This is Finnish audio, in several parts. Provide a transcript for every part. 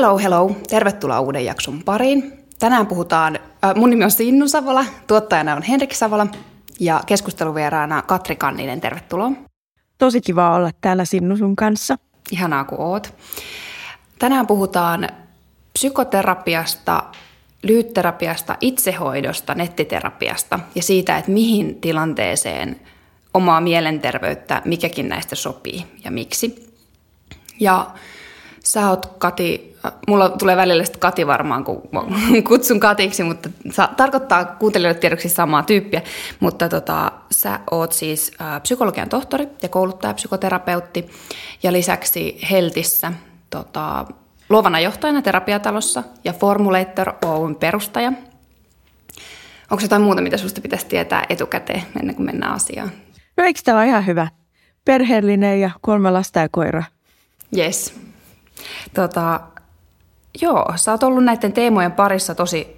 Hello, hello. Tervetuloa uuden jakson pariin. Tänään puhutaan, äh, mun nimi on Sinnu Savola, tuottajana on Henrik Savola ja keskusteluvieraana Katri Kanninen. Tervetuloa. Tosi kiva olla täällä Sinnu sun kanssa. Ihanaa kun oot. Tänään puhutaan psykoterapiasta, lyhytterapiasta, itsehoidosta, nettiterapiasta ja siitä, että mihin tilanteeseen omaa mielenterveyttä mikäkin näistä sopii ja miksi. Ja sä oot Kati, mulla tulee välillä sitten Kati varmaan, kun kutsun Katiksi, mutta sa, tarkoittaa kuuntelijoille tiedoksi samaa tyyppiä. Mutta tota, sä oot siis ä, psykologian tohtori ja kouluttaja, psykoterapeutti ja lisäksi Heltissä tota, luovana johtajana terapiatalossa ja Formulator Oyn perustaja. Onko jotain muuta, mitä susta pitäisi tietää etukäteen ennen kuin mennään asiaan? No eikö tämä ole ihan hyvä? Perheellinen ja kolme lasta ja koira. Yes. Tota, joo, sä oot ollut näiden teemojen parissa tosi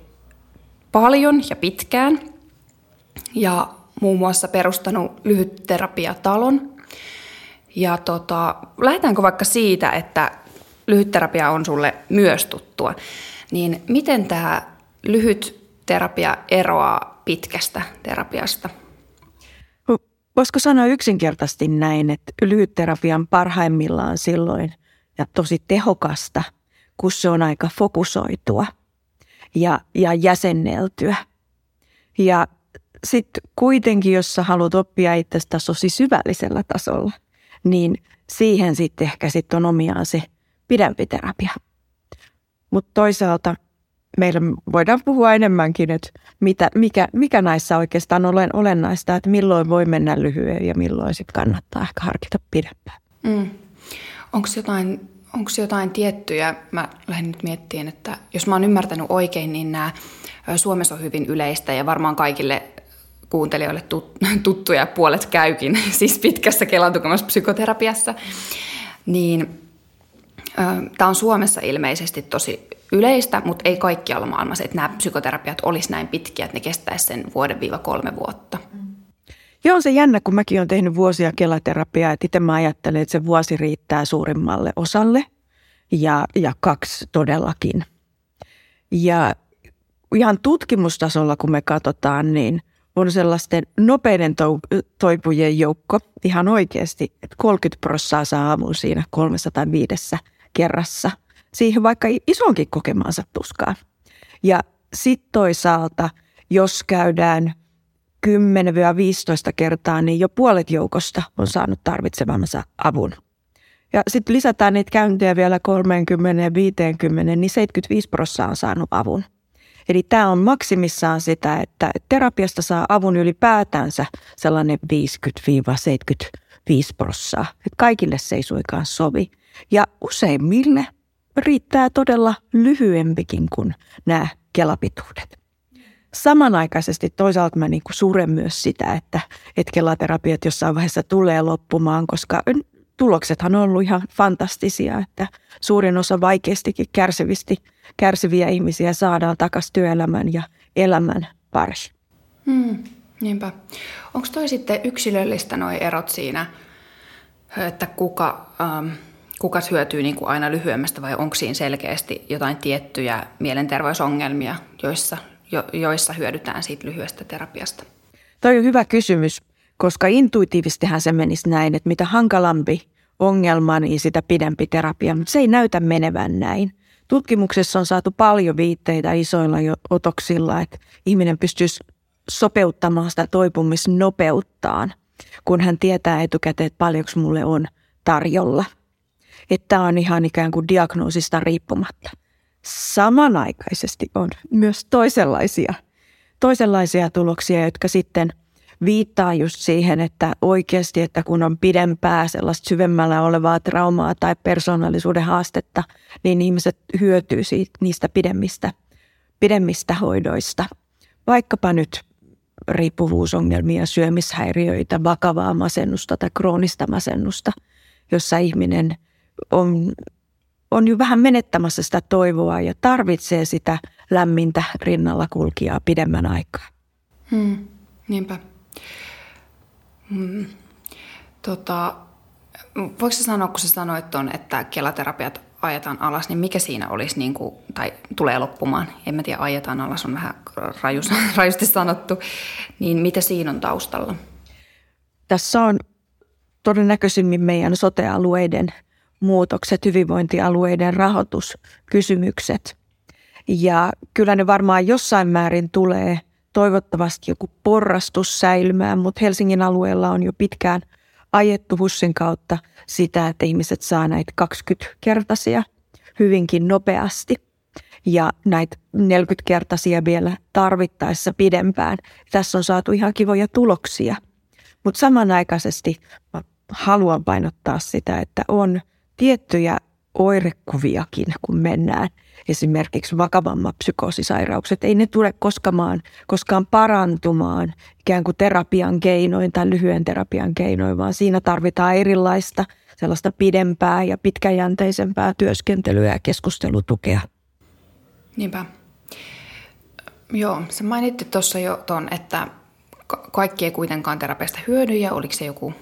paljon ja pitkään. Ja muun muassa perustanut lyhytterapiatalon. Ja tota, lähdetäänkö vaikka siitä, että lyhytterapia on sulle myös tuttua, niin miten tämä lyhyt terapia eroaa pitkästä terapiasta? Voisiko sanoa yksinkertaisesti näin, että lyhytterapia on parhaimmillaan silloin ja tosi tehokasta, kun se on aika fokusoitua ja, ja jäsenneltyä. Ja sitten kuitenkin, jos sä haluat oppia itsestä tosi syvällisellä tasolla, niin siihen sitten ehkä sit on omiaan se pidempi terapia. Mutta toisaalta meillä voidaan puhua enemmänkin, että mitä, mikä, mikä näissä oikeastaan on olennaista, että milloin voi mennä lyhyen ja milloin sitten kannattaa ehkä harkita pidempään. Mm. Onko jotain, onks jotain tiettyjä, mä lähdin nyt miettimään, että jos mä oon ymmärtänyt oikein, niin nämä Suomessa on hyvin yleistä ja varmaan kaikille kuuntelijoille tuttuja puolet käykin, siis pitkässä Kelan psykoterapiassa, niin Tämä on Suomessa ilmeisesti tosi yleistä, mutta ei kaikkialla maailmassa, että nämä psykoterapiat olisi näin pitkiä, että ne kestäisi sen vuoden-kolme vuotta. Joo, on se jännä, kun mäkin olen tehnyt vuosia kelaterapiaa, että itse mä ajattelen, että se vuosi riittää suurimmalle osalle ja, ja kaksi todellakin. Ja ihan tutkimustasolla, kun me katsotaan, niin on sellaisten nopeiden toipujen joukko ihan oikeasti, että 30 prossaa saa avun siinä 305 kerrassa siihen vaikka isonkin kokemaansa tuskaa. Ja sitten toisaalta, jos käydään 10-15 kertaa, niin jo puolet joukosta on saanut tarvitsemansa avun. Ja sitten lisätään niitä käyntejä vielä 30 ja 50, niin 75 prosenttia on saanut avun. Eli tämä on maksimissaan sitä, että terapiasta saa avun ylipäätänsä sellainen 50-75 prosenttia. Kaikille se ei suinkaan sovi. Ja useimmille riittää todella lyhyempikin kuin nämä kelapituudet. Samanaikaisesti toisaalta mä niin suren myös sitä, että, että kelaterapiat jossain vaiheessa tulee loppumaan, koska tuloksethan on ollut ihan fantastisia, että suurin osa vaikeastikin kärsivisti, kärsiviä ihmisiä saadaan takaisin työelämän ja elämän pariin. Hmm, niinpä. Onko toi sitten yksilöllistä nuo erot siinä, että kuka... Ähm kuka hyötyy niin kuin aina lyhyemmästä vai onko siinä selkeästi jotain tiettyjä mielenterveysongelmia, joissa, jo, joissa hyödytään siitä lyhyestä terapiasta? Toi on hyvä kysymys, koska intuitiivistihan se menisi näin, että mitä hankalampi ongelma, niin sitä pidempi terapia, mutta se ei näytä menevän näin. Tutkimuksessa on saatu paljon viitteitä isoilla otoksilla, että ihminen pystyisi sopeuttamaan sitä toipumisnopeuttaan, kun hän tietää etukäteen, että paljonko mulle on tarjolla – että tämä on ihan ikään kuin diagnoosista riippumatta. Samanaikaisesti on myös toisenlaisia, toisenlaisia tuloksia, jotka sitten viittaa just siihen, että oikeasti, että kun on pidempää sellaista syvemmällä olevaa traumaa tai persoonallisuuden haastetta, niin ihmiset hyötyy siitä, niistä pidemmistä, pidemmistä hoidoista. Vaikkapa nyt riippuvuusongelmia, syömishäiriöitä, vakavaa masennusta tai kroonista masennusta, jossa ihminen – on, on jo vähän menettämässä sitä toivoa ja tarvitsee sitä lämmintä rinnalla kulkijaa pidemmän aikaa. Hmm, niinpä. Hmm. Tota, voiko sä sanoa, kun sä sanoit on, että kelaterapiat ajetaan alas, niin mikä siinä olisi, niin kuin, tai tulee loppumaan, en mä tiedä, ajetaan alas on vähän rajus, rajusti sanottu, niin mitä siinä on taustalla? Tässä on todennäköisimmin meidän sotealueiden muutokset, hyvinvointialueiden rahoituskysymykset. Ja kyllä ne varmaan jossain määrin tulee toivottavasti joku porrastus säilymään, mutta Helsingin alueella on jo pitkään ajettu HUSin kautta sitä, että ihmiset saa näitä 20-kertaisia hyvinkin nopeasti ja näitä 40-kertaisia vielä tarvittaessa pidempään. Tässä on saatu ihan kivoja tuloksia. Mutta samanaikaisesti haluan painottaa sitä, että on tiettyjä oirekuviakin, kun mennään esimerkiksi vakavammat psykoosisairaukset. Ei ne tule koskaan, koskaan parantumaan ikään kuin terapian keinoin tai lyhyen terapian keinoin, vaan siinä tarvitaan erilaista sellaista pidempää ja pitkäjänteisempää työskentelyä ja keskustelutukea. Niinpä. Joo, se mainitti tuossa jo ton, että kaikki ei kuitenkaan terapiasta hyödy ja oliko se joku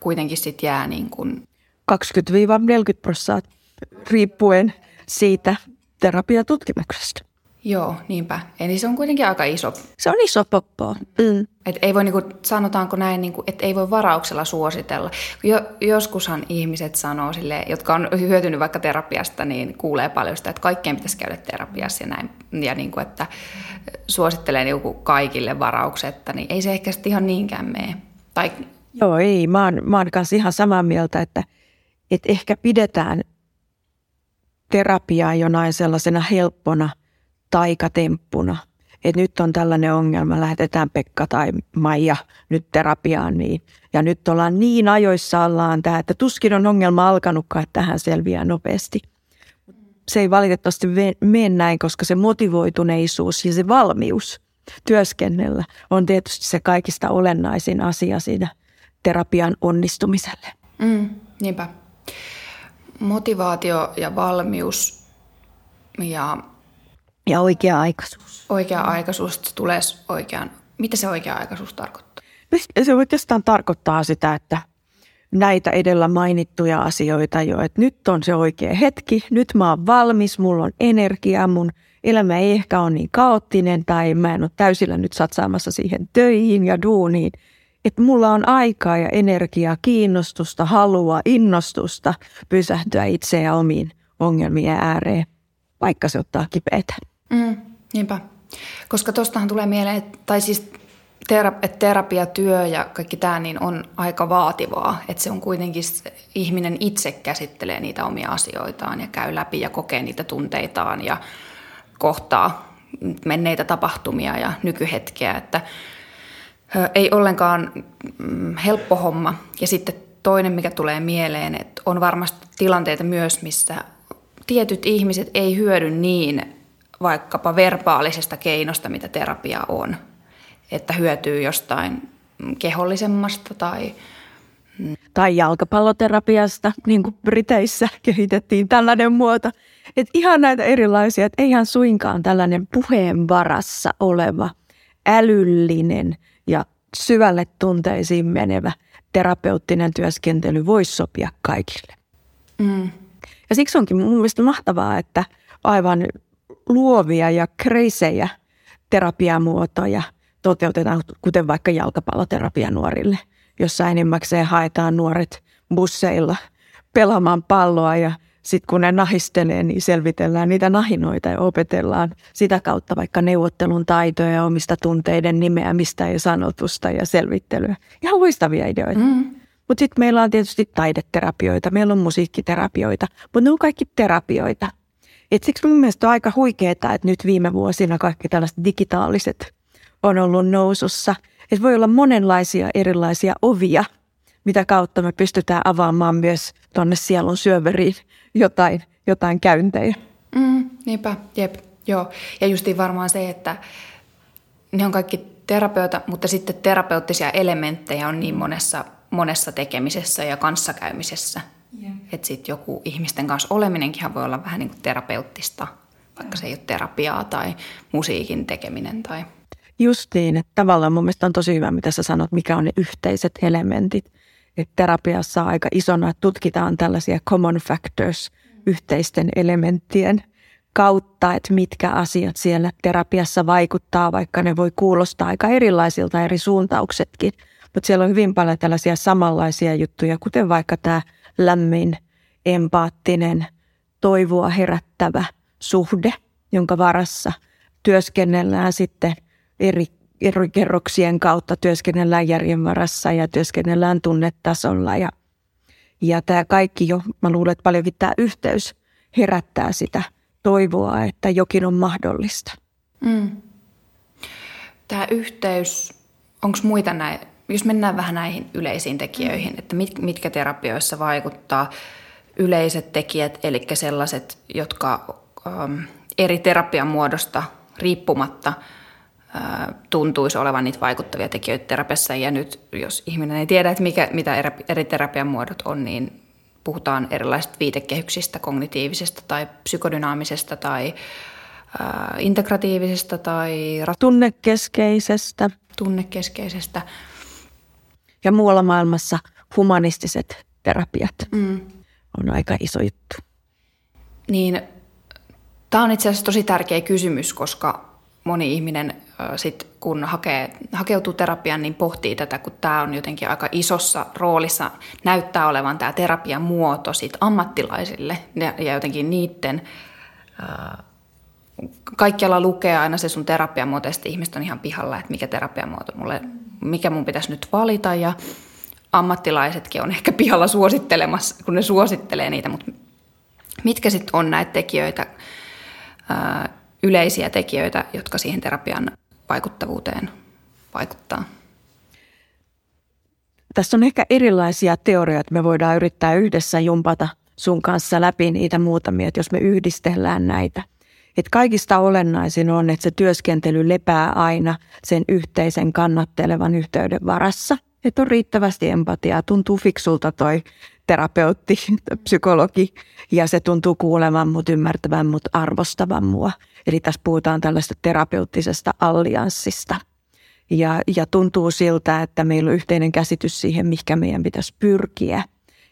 kuitenkin sitten jää niin kuin 20-40 prosenttia riippuen siitä terapiatutkimuksesta. Joo, niinpä. Eli se on kuitenkin aika iso. Se on iso poppo. Mm. Et ei voi, niinku, sanotaanko näin, niinku, että ei voi varauksella suositella. Jo, joskushan ihmiset sanoo sille, jotka on hyötynyt vaikka terapiasta, niin kuulee paljon sitä, että kaikkeen pitäisi käydä terapiassa ja näin. Ja niinku, että suosittelee niinku kaikille varauksetta, niin ei se ehkä sitten ihan niinkään mene. Tai... Joo, ei. Mä oon, mä oon kanssa ihan samaa mieltä, että – että ehkä pidetään terapiaa jonain sellaisena helppona taikatemppuna. Että nyt on tällainen ongelma, lähetetään Pekka tai Maija nyt terapiaan niin. Ja nyt ollaan niin ajoissa ollaan tähän, että tuskin on ongelma alkanutkaan, että tähän selviää nopeasti. Se ei valitettavasti mene näin, koska se motivoituneisuus ja se valmius työskennellä on tietysti se kaikista olennaisin asia siinä terapian onnistumiselle. Mm, niinpä motivaatio ja valmius ja... Ja oikea-aikaisuus. Oikea-aikaisuus tulee oikean... Mitä se oikea-aikaisuus tarkoittaa? Se oikeastaan tarkoittaa sitä, että näitä edellä mainittuja asioita jo, että nyt on se oikea hetki, nyt mä oon valmis, mulla on energiaa, mun elämä ei ehkä ole niin kaoottinen tai mä en ole täysillä nyt satsaamassa siihen töihin ja duuniin – että mulla on aikaa ja energiaa, kiinnostusta, halua, innostusta pysähtyä itse ja omiin ongelmien ääreen, vaikka se ottaa kipeätä. Mm, niinpä. Koska tuostahan tulee mieleen, tai siis että terapiatyö ja kaikki tämä niin on aika vaativaa. Että se on kuitenkin, ihminen itse käsittelee niitä omia asioitaan ja käy läpi ja kokee niitä tunteitaan ja kohtaa menneitä tapahtumia ja nykyhetkeä. Että ei ollenkaan mm, helppo homma. Ja sitten toinen, mikä tulee mieleen, että on varmasti tilanteita myös, missä tietyt ihmiset ei hyödy niin vaikkapa verbaalisesta keinosta, mitä terapia on. Että hyötyy jostain kehollisemmasta tai... Mm, tai jalkapalloterapiasta, niin kuin Briteissä kehitettiin tällainen muoto. Että ihan näitä erilaisia, että eihän suinkaan tällainen puheen varassa oleva älyllinen – syvälle tunteisiin menevä terapeuttinen työskentely voisi sopia kaikille. Mm. Ja siksi onkin mun mielestä mahtavaa, että aivan luovia ja kreisejä terapiamuotoja toteutetaan, kuten vaikka jalkapalloterapia nuorille, jossa enimmäkseen haetaan nuoret busseilla pelaamaan palloa ja sitten kun ne nahistelee, niin selvitellään niitä nahinoita ja opetellaan sitä kautta vaikka neuvottelun taitoja ja omista tunteiden nimeämistä ja sanotusta ja selvittelyä. Ihan loistavia ideoita. Mm. Mutta sitten meillä on tietysti taideterapioita, meillä on musiikkiterapioita, mutta ne on kaikki terapioita. Et siksi mun mielestä on aika huikeaa, että nyt viime vuosina kaikki tällaiset digitaaliset on ollut nousussa. Että voi olla monenlaisia erilaisia ovia, mitä kautta me pystytään avaamaan myös tuonne sielun syöveriin jotain, jotain käyntejä. Mm, niinpä, jep, joo. Ja justiin varmaan se, että ne on kaikki terapeuta, mutta sitten terapeuttisia elementtejä on niin monessa, monessa tekemisessä ja kanssakäymisessä. Yeah. Että sitten joku ihmisten kanssa oleminenkin voi olla vähän niin kuin terapeuttista, vaikka se ei ole terapiaa tai musiikin tekeminen tai... Justiin, että tavallaan mun mielestä on tosi hyvä, mitä sä sanot, mikä on ne yhteiset elementit että terapiassa aika isona, tutkitaan tällaisia common factors, yhteisten elementtien kautta, että mitkä asiat siellä terapiassa vaikuttaa, vaikka ne voi kuulostaa aika erilaisilta eri suuntauksetkin. Mutta siellä on hyvin paljon tällaisia samanlaisia juttuja, kuten vaikka tämä lämmin, empaattinen, toivoa herättävä suhde, jonka varassa työskennellään sitten eri, eri kerroksien kautta, työskennellään järjen varassa ja työskennellään tunnetasolla. Ja, ja tämä kaikki jo, mä luulen, että paljonkin tämä yhteys herättää sitä toivoa, että jokin on mahdollista. Mm. Tämä yhteys, onko muita näin, jos mennään vähän näihin yleisiin tekijöihin, että mit, mitkä terapioissa vaikuttaa yleiset tekijät, eli sellaiset, jotka ähm, eri terapian muodosta riippumatta tuntuisi olevan niitä vaikuttavia tekijöitä terapiassa. Ja nyt jos ihminen ei tiedä, että mikä, mitä eri terapian muodot on, niin puhutaan erilaisista viitekehyksistä, kognitiivisesta tai psykodynaamisesta tai äh, integratiivisesta tai... Tunnekeskeisestä. Tunnekeskeisestä. Ja muualla maailmassa humanistiset terapiat mm. on aika iso juttu. Niin, tämä on itse asiassa tosi tärkeä kysymys, koska moni ihminen sit, kun hakee, hakeutuu terapiaan, niin pohtii tätä, kun tämä on jotenkin aika isossa roolissa, näyttää olevan tämä terapian muoto sit ammattilaisille ja, ja jotenkin niiden kaikkialla lukee aina se sun terapiamuoto, ja ihmiset on ihan pihalla, että mikä terapiamuoto mulle, mikä mun pitäisi nyt valita, ja ammattilaisetkin on ehkä pihalla suosittelemassa, kun ne suosittelee niitä, mutta mitkä sitten on näitä tekijöitä, yleisiä tekijöitä, jotka siihen terapian vaikuttavuuteen vaikuttaa? Tässä on ehkä erilaisia teorioita, me voidaan yrittää yhdessä jumpata sun kanssa läpi niitä muutamia, että jos me yhdistellään näitä. Että kaikista olennaisin on, että se työskentely lepää aina sen yhteisen kannattelevan yhteyden varassa. Että on riittävästi empatiaa, tuntuu fiksulta toi terapeutti, psykologi, ja se tuntuu kuulevan mut, ymmärtävän mut, arvostavan mua. Eli tässä puhutaan tällaista terapeuttisesta allianssista. Ja, ja tuntuu siltä, että meillä on yhteinen käsitys siihen, mikä meidän pitäisi pyrkiä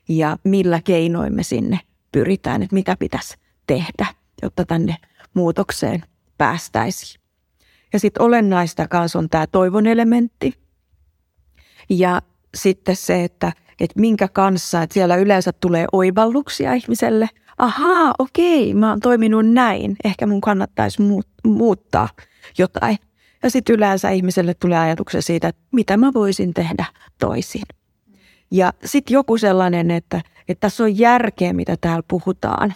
ja millä keinoin me sinne pyritään, että mitä pitäisi tehdä, jotta tänne muutokseen päästäisiin. Ja sitten olennaista kanssa on tämä toivon elementti. Ja sitten se, että, että minkä kanssa, että siellä yleensä tulee oivalluksia ihmiselle – ahaa, okei, mä oon toiminut näin, ehkä mun kannattaisi muuttaa jotain. Ja sitten yleensä ihmiselle tulee ajatuksia siitä, että mitä mä voisin tehdä toisin. Ja sitten joku sellainen, että, että tässä on järkeä, mitä täällä puhutaan.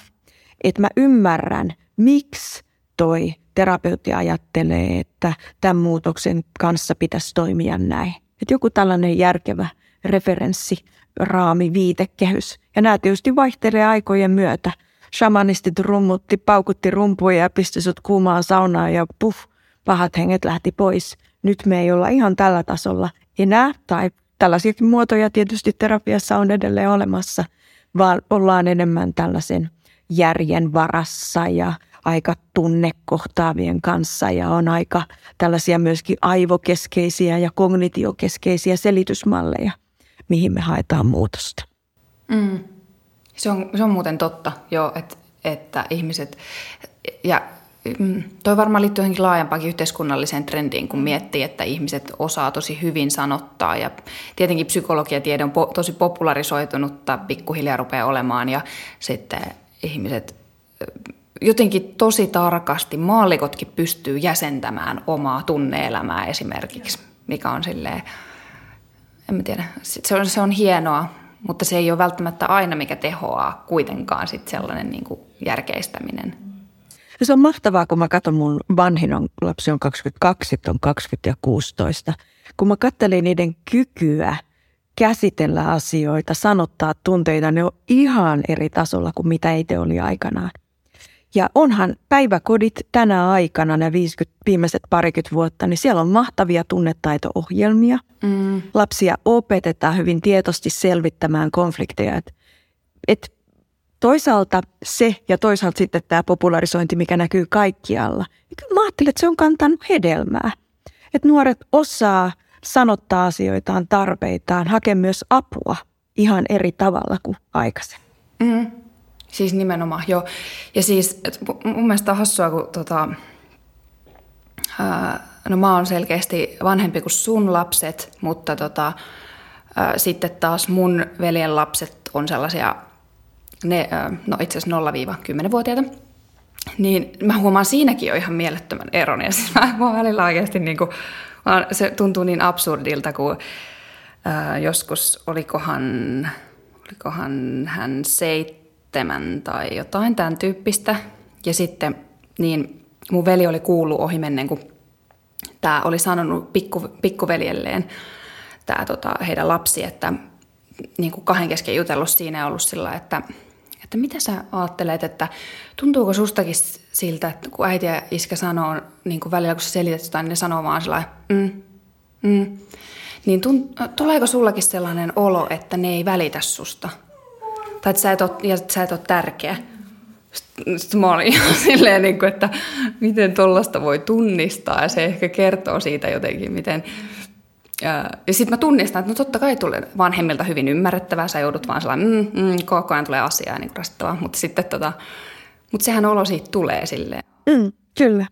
Että mä ymmärrän, miksi toi terapeutti ajattelee, että tämän muutoksen kanssa pitäisi toimia näin. Että joku tällainen järkevä referenssi raami, viitekehys. Ja nämä tietysti vaihtelee aikojen myötä. Shamanistit rummutti, paukutti rumpuja ja pisti sut kuumaan saunaan ja puff, pahat henget lähti pois. Nyt me ei olla ihan tällä tasolla enää, tai tällaisiakin muotoja tietysti terapiassa on edelleen olemassa, vaan ollaan enemmän tällaisen järjen varassa ja aika tunnekohtaavien kanssa ja on aika tällaisia myöskin aivokeskeisiä ja kognitiokeskeisiä selitysmalleja – mihin me haetaan muutosta. Mm. Se, on, se on muuten totta, jo, että, että ihmiset, ja mm, toi varmaan liittyy johonkin laajempaankin yhteiskunnalliseen trendiin, kun miettii, että ihmiset osaa tosi hyvin sanottaa. Ja tietenkin psykologiatiede on po, tosi popularisoitunutta, pikkuhiljaa rupeaa olemaan, ja sitten ihmiset jotenkin tosi tarkasti, maallikotkin pystyy jäsentämään omaa tunneelämää esimerkiksi, mikä on silleen en mä tiedä, se on, se on hienoa, mutta se ei ole välttämättä aina mikä tehoaa kuitenkaan sit sellainen niin kuin järkeistäminen. Se on mahtavaa, kun mä katson mun vanhin on, lapsi on 22, sitten on 20 ja 16. Kun mä katselin niiden kykyä käsitellä asioita, sanottaa tunteita, ne on ihan eri tasolla kuin mitä itse oli aikanaan. Ja onhan päiväkodit tänä aikana, ne 50, viimeiset parikymmentä vuotta, niin siellä on mahtavia tunnetaito-ohjelmia. Mm. Lapsia opetetaan hyvin tietoisesti selvittämään konflikteja. Et, et toisaalta se ja toisaalta sitten tämä popularisointi, mikä näkyy kaikkialla. Mä ajattelen, että se on kantanut hedelmää. Että nuoret osaa sanottaa asioitaan, tarpeitaan, hakea myös apua ihan eri tavalla kuin aikaisemmin. Mm. Siis nimenomaan, joo. Ja siis mun mielestä on hassua, kun tota, ää, no mä oon selkeästi vanhempi kuin sun lapset, mutta tota, ää, sitten taas mun veljen lapset on sellaisia, ne, ää, no itse asiassa 0-10-vuotiaita. Niin mä huomaan siinäkin jo ihan mielettömän eron. Ja siis mä, mä välillä oikeasti niin kuin, se tuntuu niin absurdilta, kun ää, joskus olikohan, olikohan hän seitsemän tai jotain tämän tyyppistä. Ja sitten niin mun veli oli kuullut ohi mennen, kun tämä oli sanonut pikku, pikkuveljelleen, tämä tota, heidän lapsi, että niin kuin kahden kesken jutellut siinä ollut sillä, että, että mitä sä ajattelet, että tuntuuko sustakin siltä, että kun äiti ja iskä sanoo niin kuin välillä, kun sä selität jotain, niin ne sanoo vaan sillä mm, mm. Niin tunt, tuleeko sullakin sellainen olo, että ne ei välitä susta? Tai että sä et ole, ja sä et ole tärkeä? Sitten mä olin ihan silleen, niin kuin, että miten tuollaista voi tunnistaa. Ja se ehkä kertoo siitä jotenkin, miten... Ja, ja sitten mä tunnistan, että no totta kai tulee vanhemmilta hyvin ymmärrettävää. Sä joudut vaan sellainen, mm, mm, koko ajan tulee asiaa niin rasittavaa. Mutta sitten tota, mutta sehän olo siitä tulee silleen. Mm, kyllä.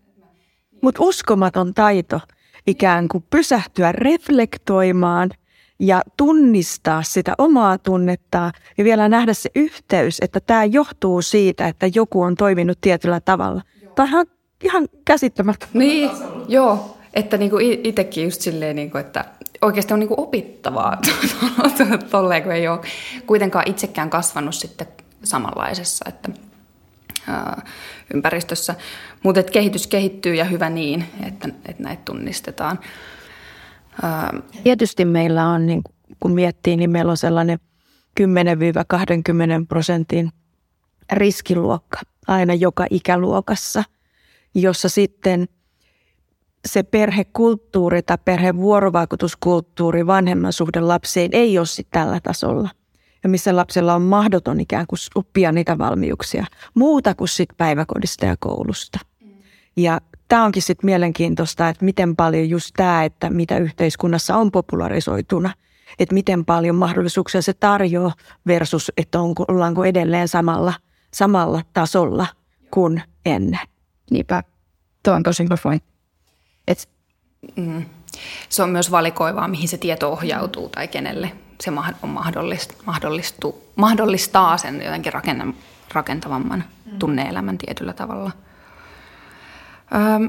Mutta uskomaton taito ikään kuin pysähtyä reflektoimaan – ja tunnistaa sitä omaa tunnetta ja vielä nähdä se yhteys, että tämä johtuu siitä, että joku on toiminut tietyllä tavalla. Tämä on ihan, käsittämättä. Niin, joo. Että niinku itsekin just silleen, niinku, että oikeasti on niinku opittavaa tolleen, kun ei ole kuitenkaan itsekään kasvanut sitten samanlaisessa että, ää, ympäristössä. Mutta kehitys kehittyy ja hyvä niin, että, että näitä tunnistetaan. Tietysti meillä on, niin kun miettii, niin meillä on sellainen 10-20 prosentin riskiluokka aina joka ikäluokassa, jossa sitten se perhekulttuuri tai perhevuorovaikutuskulttuuri vanhemman suhde lapseen ei ole tällä tasolla. Ja missä lapsella on mahdoton ikään kuin oppia niitä valmiuksia muuta kuin sitten päiväkodista ja koulusta. Ja tämä onkin sitten mielenkiintoista, että miten paljon just tämä, että mitä yhteiskunnassa on popularisoituna, että miten paljon mahdollisuuksia se tarjoaa versus, että onko, ollaanko edelleen samalla, samalla tasolla kuin ennen. Niinpä, tuo on tosi hyvä point. Et, mm. Se on myös valikoivaa, mihin se tieto ohjautuu tai kenelle se on mahdollist, mahdollistu, mahdollistaa sen jotenkin rakentavamman mm. tunneelämän tietyllä tavalla – Ähm,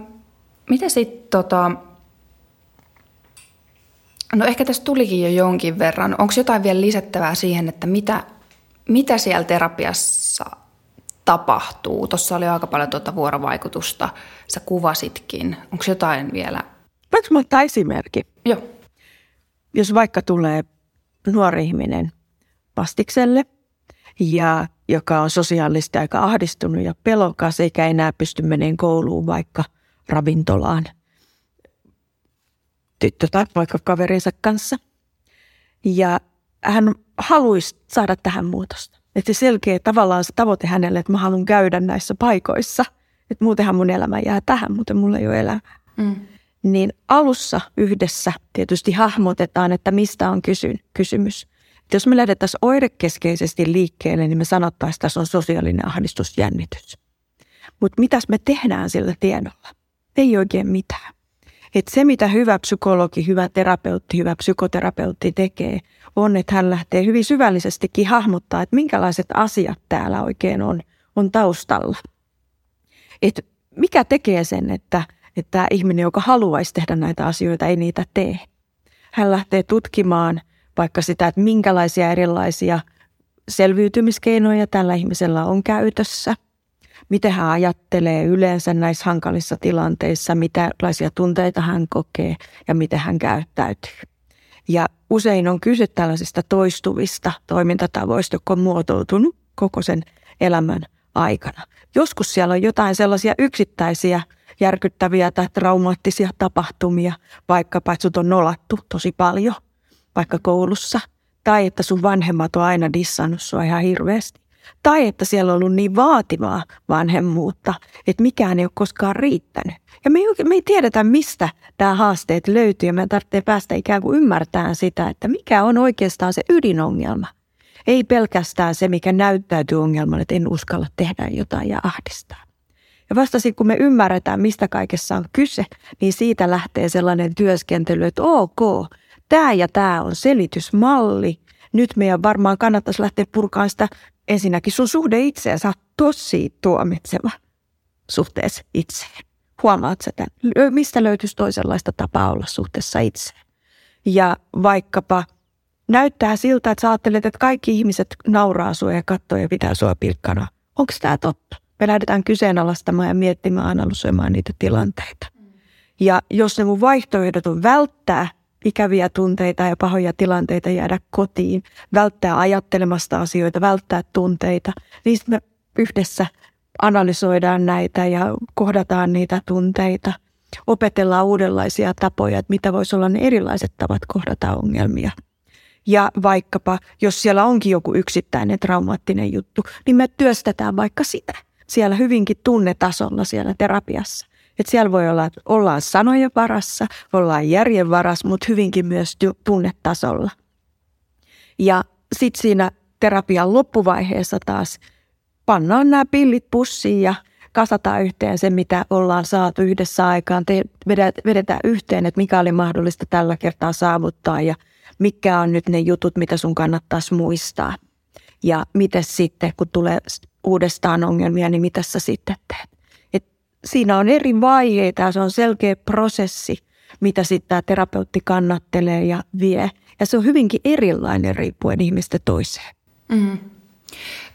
mitä sitten tota, no ehkä tässä tulikin jo jonkin verran. Onko jotain vielä lisättävää siihen, että mitä, mitä siellä terapiassa tapahtuu? Tuossa oli aika paljon tuota vuorovaikutusta, sä kuvasitkin. Onko jotain vielä? Voinko mä ottaa esimerkki? Joo. Jos vaikka tulee nuori ihminen vastikselle – ja joka on sosiaalisesti aika ahdistunut ja pelokas eikä enää pysty menemään kouluun vaikka ravintolaan tyttö tai vaikka kaverinsa kanssa. Ja hän haluaisi saada tähän muutosta. Että se selkeä tavallaan se tavoite hänelle, että mä haluan käydä näissä paikoissa. Että muutenhan mun elämä jää tähän, mutta mulla ei ole elämää. Mm. Niin alussa yhdessä tietysti hahmotetaan, että mistä on kysy- kysymys. Jos me lähdetään oirekeskeisesti liikkeelle, niin me sanottaisiin, että tässä on sosiaalinen ahdistusjännitys. Mutta mitäs me tehdään sillä tiedolla? Ei oikein mitään. Et se, mitä hyvä psykologi, hyvä terapeutti, hyvä psykoterapeutti tekee, on, että hän lähtee hyvin syvällisestikin hahmottaa, että minkälaiset asiat täällä oikein on, on taustalla. Et mikä tekee sen, että, että tämä ihminen, joka haluaisi tehdä näitä asioita, ei niitä tee. Hän lähtee tutkimaan vaikka sitä, että minkälaisia erilaisia selviytymiskeinoja tällä ihmisellä on käytössä, miten hän ajattelee yleensä näissä hankalissa tilanteissa, mitä tunteita hän kokee ja miten hän käyttäytyy. Ja usein on kyse tällaisista toistuvista toimintatavoista, jotka on muotoutunut koko sen elämän aikana. Joskus siellä on jotain sellaisia yksittäisiä järkyttäviä tai traumaattisia tapahtumia, vaikkapa että on nolattu tosi paljon – vaikka koulussa, tai että sun vanhemmat on aina dissannut sua ihan hirveästi. Tai että siellä on ollut niin vaativaa vanhemmuutta, että mikään ei ole koskaan riittänyt. Ja me ei, me ei tiedetä, mistä tämä haasteet löytyy ja me tarvitsee päästä ikään kuin ymmärtämään sitä, että mikä on oikeastaan se ydinongelma. Ei pelkästään se, mikä näyttäytyy ongelmalle, että en uskalla tehdä jotain ja ahdistaa. Ja vasta sitten, kun me ymmärretään, mistä kaikessa on kyse, niin siitä lähtee sellainen työskentely, että ok, tämä ja tämä on selitysmalli. Nyt meidän varmaan kannattaisi lähteä purkaan sitä ensinnäkin sun suhde itseä. Sä oot tosi tuomitseva suhteessa itseen. Huomaat sä tämän? Mistä löytyisi toisenlaista tapaa olla suhteessa itseen? Ja vaikkapa näyttää siltä, että sä ajattelet, että kaikki ihmiset nauraa sua ja katsoo ja pitää sua pilkkana. Onko tämä totta? Me lähdetään kyseenalaistamaan ja miettimään, analysoimaan niitä tilanteita. Ja jos ne mun vaihtoehdot on välttää ikäviä tunteita ja pahoja tilanteita jäädä kotiin, välttää ajattelemasta asioita, välttää tunteita, niin me yhdessä analysoidaan näitä ja kohdataan niitä tunteita. Opetellaan uudenlaisia tapoja, että mitä voisi olla ne erilaiset tavat kohdata ongelmia. Ja vaikkapa, jos siellä onkin joku yksittäinen traumaattinen juttu, niin me työstetään vaikka sitä siellä hyvinkin tunnetasolla siellä terapiassa. Että siellä voi olla, että ollaan sanojen varassa, ollaan järjen varassa, mutta hyvinkin myös tunnetasolla. Ja sitten siinä terapian loppuvaiheessa taas pannaan nämä pillit pussiin ja kasataan yhteen se, mitä ollaan saatu yhdessä aikaan. Te vedetään yhteen, että mikä oli mahdollista tällä kertaa saavuttaa ja mikä on nyt ne jutut, mitä sun kannattaisi muistaa. Ja miten sitten, kun tulee uudestaan ongelmia, niin mitä sä sitten teet? Siinä on eri vaiheita ja se on selkeä prosessi, mitä sitten tämä terapeutti kannattelee ja vie. Ja se on hyvinkin erilainen riippuen ihmistä toiseen. Mm.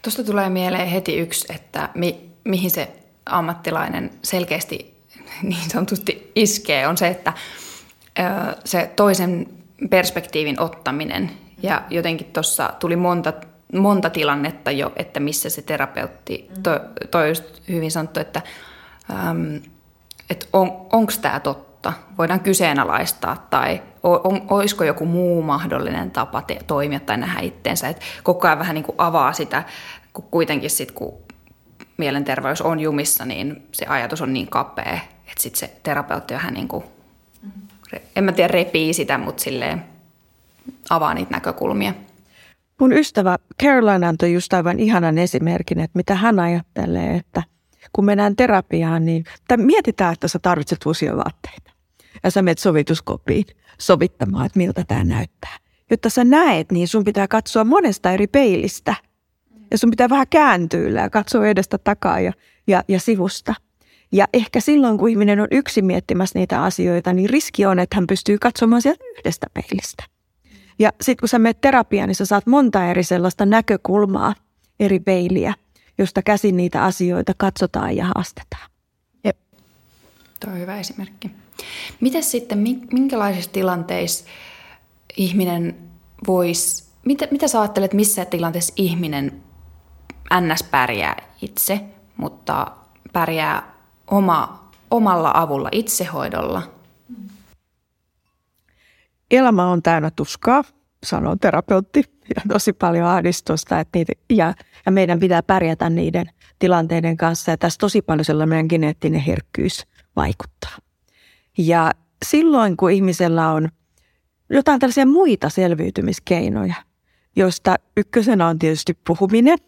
Tuosta tulee mieleen heti yksi, että mi, mihin se ammattilainen selkeästi niin sanotusti iskee, on se, että ö, se toisen perspektiivin ottaminen. Ja jotenkin tuossa tuli monta monta tilannetta jo, että missä se terapeutti, toi, toi hyvin sanottu, että, äm, että on, onko tämä totta, voidaan kyseenalaistaa tai on, olisiko joku muu mahdollinen tapa te, toimia tai nähdä itteensä. että koko ajan vähän niin kuin avaa sitä, kun kuitenkin sit, kun mielenterveys on jumissa, niin se ajatus on niin kapea, että sitten se terapeutti vähän niin kuin, en mä tiedä repii sitä, mutta silleen avaa niitä näkökulmia. Mun ystävä Caroline antoi just aivan ihanan esimerkin, että mitä hän ajattelee, että kun mennään terapiaan, niin mietitään, että sä tarvitset uusia vaatteita. Ja sä menet sovituskopiin sovittamaan, että miltä tämä näyttää. Jotta sä näet, niin sun pitää katsoa monesta eri peilistä. Ja sun pitää vähän kääntyä ja katsoa edestä takaa ja, ja, ja sivusta. Ja ehkä silloin, kun ihminen on yksin miettimässä niitä asioita, niin riski on, että hän pystyy katsomaan sieltä yhdestä peilistä. Ja sitten kun sä menet terapiaan, niin sä saat monta eri sellaista näkökulmaa, eri peiliä, josta käsin niitä asioita katsotaan ja haastetaan. Jep. Tuo on hyvä esimerkki. Miten sitten, minkälaisissa tilanteissa ihminen voisi, mitä, mitä sä ajattelet, missä tilanteessa ihminen ns. pärjää itse, mutta pärjää oma, omalla avulla, itsehoidolla – Elämä on täynnä tuskaa, sanoo terapeutti, ja tosi paljon ahdistusta, että niitä, ja, ja meidän pitää pärjätä niiden tilanteiden kanssa. Ja tässä tosi paljon sellainen geneettinen herkkyys vaikuttaa. Ja silloin, kun ihmisellä on jotain tällaisia muita selviytymiskeinoja, joista ykkösenä on tietysti puhuminen.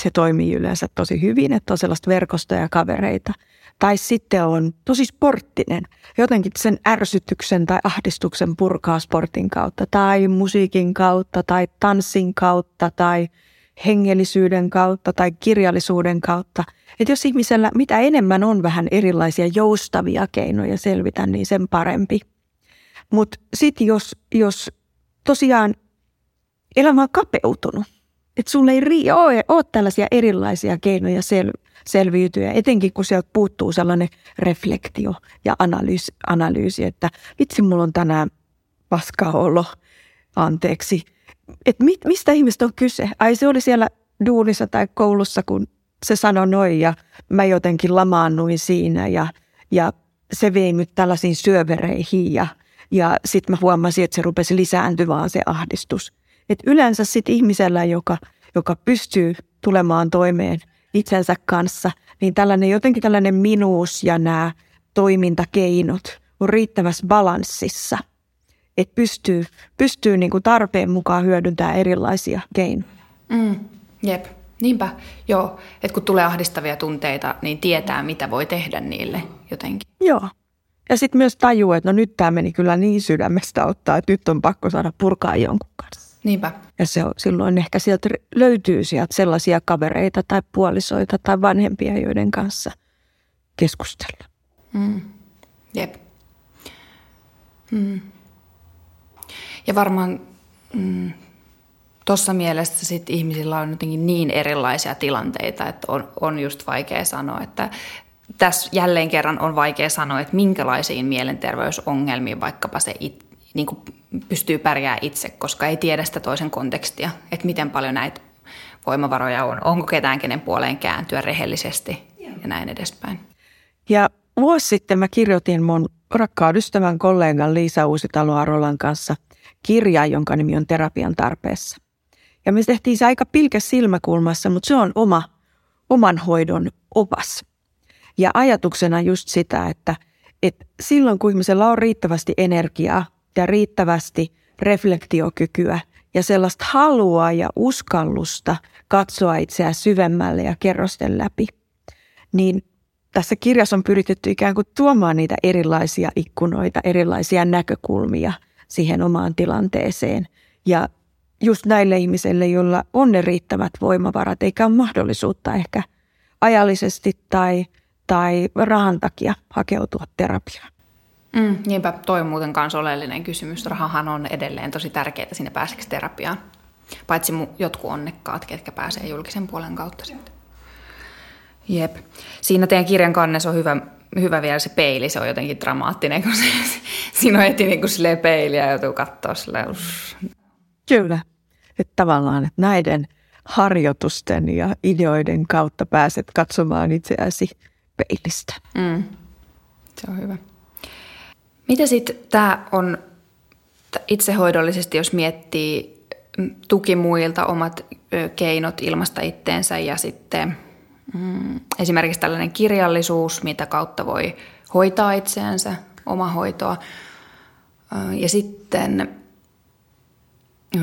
Se toimii yleensä tosi hyvin, että on sellaista verkostoja ja kavereita – tai sitten on tosi sporttinen. Jotenkin sen ärsytyksen tai ahdistuksen purkaa sportin kautta tai musiikin kautta tai tanssin kautta tai hengellisyyden kautta tai kirjallisuuden kautta. Että jos ihmisellä mitä enemmän on vähän erilaisia joustavia keinoja selvitä, niin sen parempi. Mutta sitten jos, jos tosiaan elämä on kapeutunut, että sulle ei ole, ole tällaisia erilaisia keinoja sel- selviytyä, etenkin kun sieltä puuttuu sellainen reflektio ja analyysi, analyysi että vitsi, mulla on tänään paskaa olo, anteeksi. Et mit, mistä ihmistä on kyse? Ai se oli siellä duunissa tai koulussa, kun se sanoi noin ja mä jotenkin lamaannuin siinä ja, ja se vei nyt tällaisiin syövereihin ja, ja sitten mä huomasin, että se rupesi lisääntymään se ahdistus. Et yleensä sitten ihmisellä, joka, joka pystyy tulemaan toimeen – itsensä kanssa, niin tällainen jotenkin tällainen minuus ja nämä toimintakeinot on riittävässä balanssissa, että pystyy, pystyy niin kuin tarpeen mukaan hyödyntämään erilaisia keinoja. Mm, jep, niinpä. Joo, että kun tulee ahdistavia tunteita, niin tietää, mitä voi tehdä niille jotenkin. Joo. Ja sitten myös tajuu, että no nyt tämä meni kyllä niin sydämestä ottaa, että nyt on pakko saada purkaa jonkun kanssa. Niinpä. Ja se on, silloin ehkä sieltä löytyy sieltä sellaisia kavereita tai puolisoita tai vanhempia, joiden kanssa keskustella. Mm. Jep. Mm. Ja varmaan mm, tuossa mielessä sit ihmisillä on jotenkin niin erilaisia tilanteita, että on, on just vaikea sanoa, että tässä jälleen kerran on vaikea sanoa, että minkälaisiin mielenterveysongelmiin vaikkapa se it, niin kuin pystyy pärjää itse, koska ei tiedä sitä toisen kontekstia, että miten paljon näitä voimavaroja on, onko ketään kenen puoleen kääntyä rehellisesti ja näin edespäin. Ja vuosi sitten mä kirjoitin mun rakkaan ystävän kollegan Liisa Uusitalo Arolan kanssa kirjaa, jonka nimi on Terapian tarpeessa. Ja me tehtiin se aika pilke silmäkulmassa, mutta se on oma, oman hoidon opas. Ja ajatuksena just sitä, että, että silloin kun ihmisellä on riittävästi energiaa ja riittävästi reflektiokykyä ja sellaista halua ja uskallusta katsoa itseään syvemmälle ja kerrosten läpi, niin tässä kirjassa on pyritetty ikään kuin tuomaan niitä erilaisia ikkunoita, erilaisia näkökulmia siihen omaan tilanteeseen. Ja just näille ihmisille, joilla on ne riittävät voimavarat, eikä ole mahdollisuutta ehkä ajallisesti tai, tai rahan takia hakeutua terapiaan. Mm, niinpä, toi on muuten myös oleellinen kysymys. Rahahan on edelleen tosi tärkeää sinne pääseksi terapiaan. Paitsi jotkut onnekkaat, ketkä pääsee julkisen puolen kautta sitten. Jep. Siinä teidän kirjan kannessa on hyvä, hyvä vielä se peili, se on jotenkin dramaattinen, kun se, siinä on heti niin kuin peiliä ja joutuu katsoa silleen. Kyllä. Että tavallaan että näiden harjoitusten ja ideoiden kautta pääset katsomaan itseäsi peilistä. Mm. Se on hyvä. Mitä sitten tämä on itsehoidollisesti, jos miettii tuki muilta, omat keinot ilmasta itteensä ja sitten mm, esimerkiksi tällainen kirjallisuus, mitä kautta voi hoitaa itseänsä, hoitoa. Ja sitten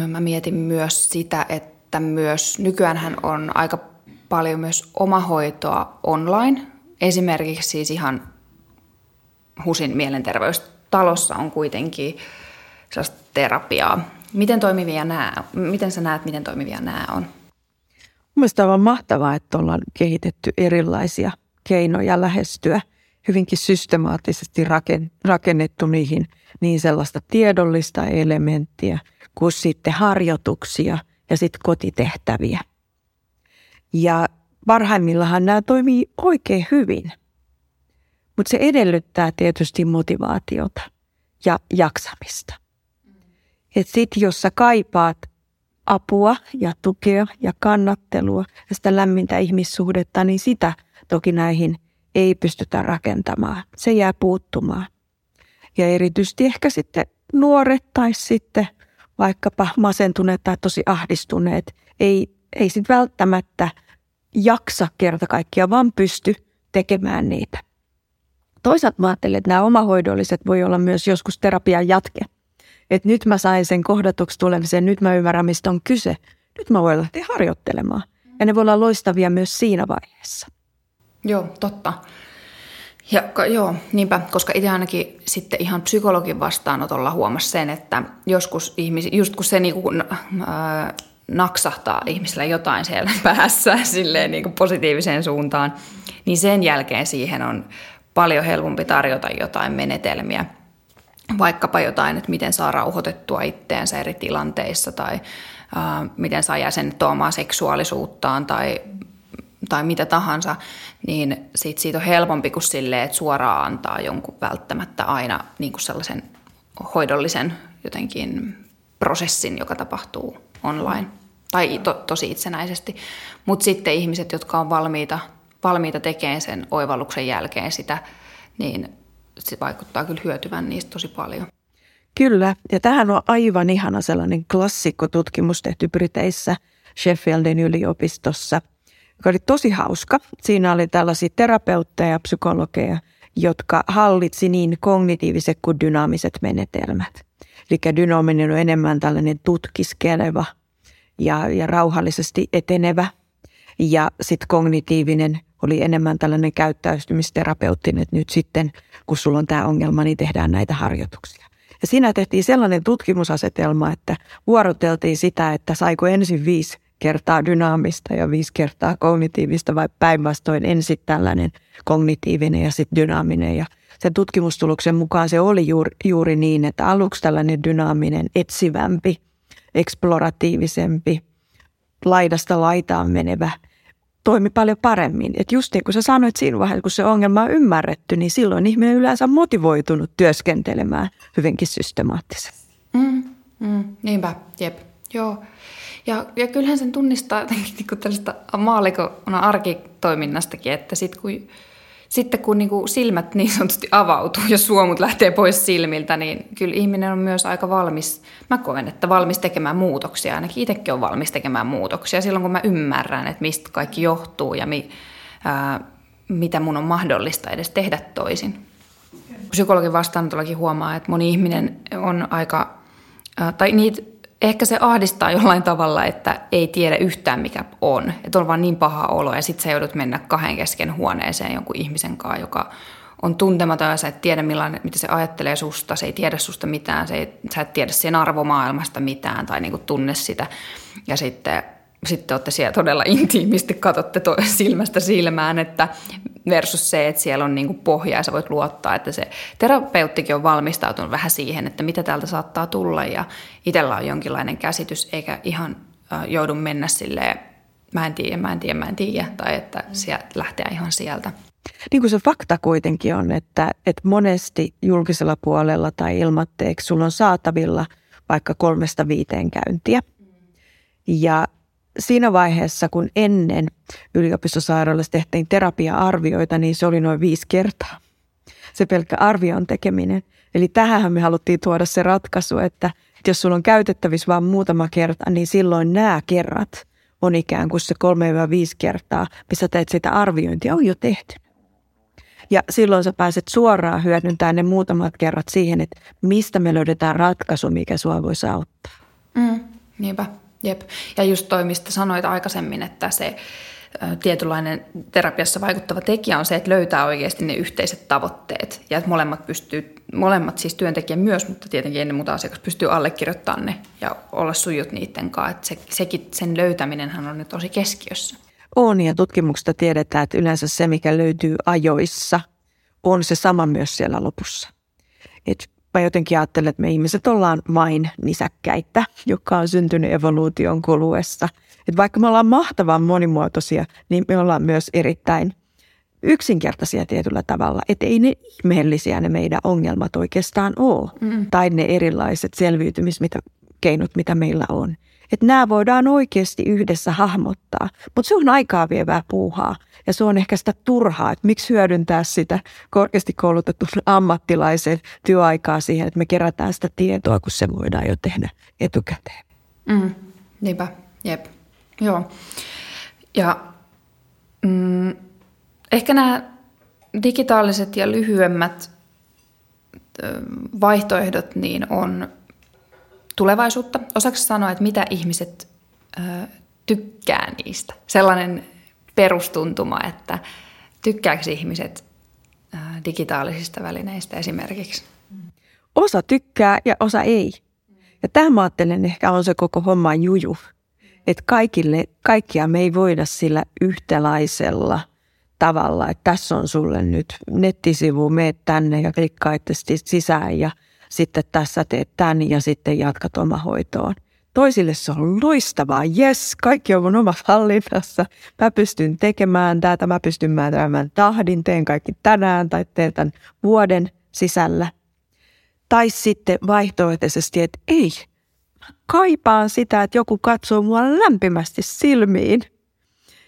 mä mietin myös sitä, että myös nykyään on aika paljon myös omahoitoa online. Esimerkiksi siis ihan HUSin mielenterveystalossa on kuitenkin terapiaa. Miten toimivia nämä, miten sä näet, miten toimivia nämä on? Mielestäni on mahtavaa, että ollaan kehitetty erilaisia keinoja lähestyä, hyvinkin systemaattisesti rakennettu niihin niin sellaista tiedollista elementtiä kuin sitten harjoituksia ja sitten kotitehtäviä. Ja parhaimmillaan nämä toimii oikein hyvin. Mutta se edellyttää tietysti motivaatiota ja jaksamista. Et sit jos sä kaipaat apua ja tukea ja kannattelua ja sitä lämmintä ihmissuhdetta, niin sitä toki näihin ei pystytä rakentamaan. Se jää puuttumaan. Ja erityisesti ehkä sitten nuoret tai sitten vaikkapa masentuneet tai tosi ahdistuneet ei, ei sitten välttämättä jaksa kerta kaikkiaan, vaan pysty tekemään niitä. Toisaalta mä ajattelen, että nämä omahoidolliset voi olla myös joskus terapian jatke – että nyt mä sain sen kohdatuksi tulemisen, nyt mä ymmärrän, mistä on kyse. Nyt mä voin lähteä harjoittelemaan. Ja ne voi olla loistavia myös siinä vaiheessa. Joo, totta. Ja joo, niinpä, koska itse ainakin sitten ihan psykologin vastaanotolla huomasi sen, että joskus ihmisi, just kun se niinku, äh, naksahtaa ihmisellä jotain siellä päässä silleen niinku positiiviseen suuntaan, niin sen jälkeen siihen on paljon helpompi tarjota jotain menetelmiä – vaikkapa jotain, että miten saa rauhoitettua itteensä eri tilanteissa tai ää, miten saa jäsennettyä omaa seksuaalisuuttaan tai, tai mitä tahansa, niin sit siitä on helpompi kuin silleen, että suoraan antaa jonkun välttämättä aina niin kuin sellaisen hoidollisen jotenkin prosessin, joka tapahtuu online tai to, tosi itsenäisesti. Mutta sitten ihmiset, jotka on valmiita, valmiita tekemään sen oivalluksen jälkeen sitä, niin se vaikuttaa kyllä hyötyvän niistä tosi paljon. Kyllä, ja tähän on aivan ihana sellainen klassikkotutkimus tehty Briteissä Sheffieldin yliopistossa, joka oli tosi hauska. Siinä oli tällaisia terapeutteja ja psykologeja, jotka hallitsi niin kognitiiviset kuin dynaamiset menetelmät. Eli dynaaminen on enemmän tällainen tutkiskeleva ja, ja rauhallisesti etenevä. Ja sitten kognitiivinen oli enemmän tällainen käyttäytymisterapeuttinen, että nyt sitten kun sulla on tämä ongelma, niin tehdään näitä harjoituksia. Ja siinä tehtiin sellainen tutkimusasetelma, että vuoroteltiin sitä, että saiko ensin viisi kertaa dynaamista ja viisi kertaa kognitiivista vai päinvastoin ensin tällainen kognitiivinen ja sitten dynaaminen. Ja sen tutkimustuloksen mukaan se oli juuri, juuri niin, että aluksi tällainen dynaaminen, etsivämpi, eksploratiivisempi, laidasta laitaan menevä toimi paljon paremmin. Että just niin kuin sä sanoit siinä vaiheessa, kun se ongelma on ymmärretty, niin silloin ihminen yleensä on motivoitunut työskentelemään hyvinkin systemaattisesti. Mm, mm, niinpä, jep, joo. Ja, ja kyllähän sen tunnistaa jotenkin niin tällaista maallikona arkitoiminnastakin, että sit kun, sitten kun niin kuin silmät niin sanotusti avautuu ja suomut lähtee pois silmiltä, niin kyllä ihminen on myös aika valmis, mä koen, että valmis tekemään muutoksia. Ainakin itsekin on valmis tekemään muutoksia silloin, kun mä ymmärrän, että mistä kaikki johtuu ja mi, ää, mitä mun on mahdollista edes tehdä toisin. Psykologin vastaanotollakin huomaa, että moni ihminen on aika, ää, tai niitä ehkä se ahdistaa jollain tavalla, että ei tiedä yhtään mikä on. Että on vaan niin paha olo ja sitten sä joudut mennä kahden kesken huoneeseen jonkun ihmisen kanssa, joka on tuntematon ja sä et tiedä millainen, mitä se ajattelee susta, se ei tiedä susta mitään, se ei, sä et tiedä sen arvomaailmasta mitään tai niinku tunne sitä. Ja sitten sitten olette siellä todella intiimisti, katsotte to- silmästä silmään, että versus se, että siellä on niinku pohja ja sä voit luottaa, että se terapeuttikin on valmistautunut vähän siihen, että mitä täältä saattaa tulla ja itsellä on jonkinlainen käsitys, eikä ihan äh, joudu mennä silleen, mä en tiedä, mä en tiedä, mä en tiedä, tai että sieltä lähteä ihan sieltä. Niin kuin se fakta kuitenkin on, että, että monesti julkisella puolella tai ilmatteeksi sulla on saatavilla vaikka kolmesta viiteen käyntiä. Ja siinä vaiheessa, kun ennen yliopistosairaalassa tehtiin terapia-arvioita, niin se oli noin viisi kertaa. Se pelkkä arvion tekeminen. Eli tähän me haluttiin tuoda se ratkaisu, että jos sulla on käytettävissä vain muutama kerta, niin silloin nämä kerrat on ikään kuin se kolme vai viisi kertaa, missä teet sitä arviointia, on jo tehty. Ja silloin sä pääset suoraan hyödyntämään ne muutamat kerrat siihen, että mistä me löydetään ratkaisu, mikä sua voisi auttaa. Mm, niinpä. Jep. Ja just toi, mistä sanoit aikaisemmin, että se tietynlainen terapiassa vaikuttava tekijä on se, että löytää oikeasti ne yhteiset tavoitteet. Ja että molemmat pystyy, molemmat siis työntekijä myös, mutta tietenkin ennen muuta asiakas pystyy allekirjoittamaan ne ja olla sujut niiden kanssa. Että se, sekin, sen löytäminen on nyt tosi keskiössä. On ja tutkimuksesta tiedetään, että yleensä se, mikä löytyy ajoissa, on se sama myös siellä lopussa. Et mä jotenkin ajattelen, että me ihmiset ollaan vain nisäkkäitä, joka on syntynyt evoluution kuluessa. Että vaikka me ollaan mahtavan monimuotoisia, niin me ollaan myös erittäin yksinkertaisia tietyllä tavalla. Että ei ne ihmeellisiä ne meidän ongelmat oikeastaan ole. Mm. Tai ne erilaiset selviytymiskeinot, mitä meillä on. Että nämä voidaan oikeasti yhdessä hahmottaa, mutta se on aikaa vievää puuhaa ja se on ehkä sitä turhaa, että miksi hyödyntää sitä korkeasti koulutetun ammattilaisen työaikaa siihen, että me kerätään sitä tietoa, kun se voidaan jo tehdä etukäteen. Mm, niinpä, jep. Joo. Ja mm, ehkä nämä digitaaliset ja lyhyemmät vaihtoehdot niin on tulevaisuutta. Osaako sanoa, että mitä ihmiset ö, tykkää niistä? Sellainen perustuntuma, että tykkääkö ihmiset ö, digitaalisista välineistä esimerkiksi? Osa tykkää ja osa ei. Ja tämä ajattelen ehkä on se koko homma juju. Että kaikille, kaikkia me ei voida sillä yhtälaisella tavalla, että tässä on sulle nyt nettisivu, meet tänne ja klikkaa sisään ja – sitten tässä teet tämän ja sitten jatkat omahoitoon. Toisille se on loistavaa, yes, kaikki on mun omassa hallinnassa. Mä pystyn tekemään tätä, mä pystyn määräämään tahdin, teen kaikki tänään tai teen tämän vuoden sisällä. Tai sitten vaihtoehtoisesti, että ei, kaipaan sitä, että joku katsoo mua lämpimästi silmiin.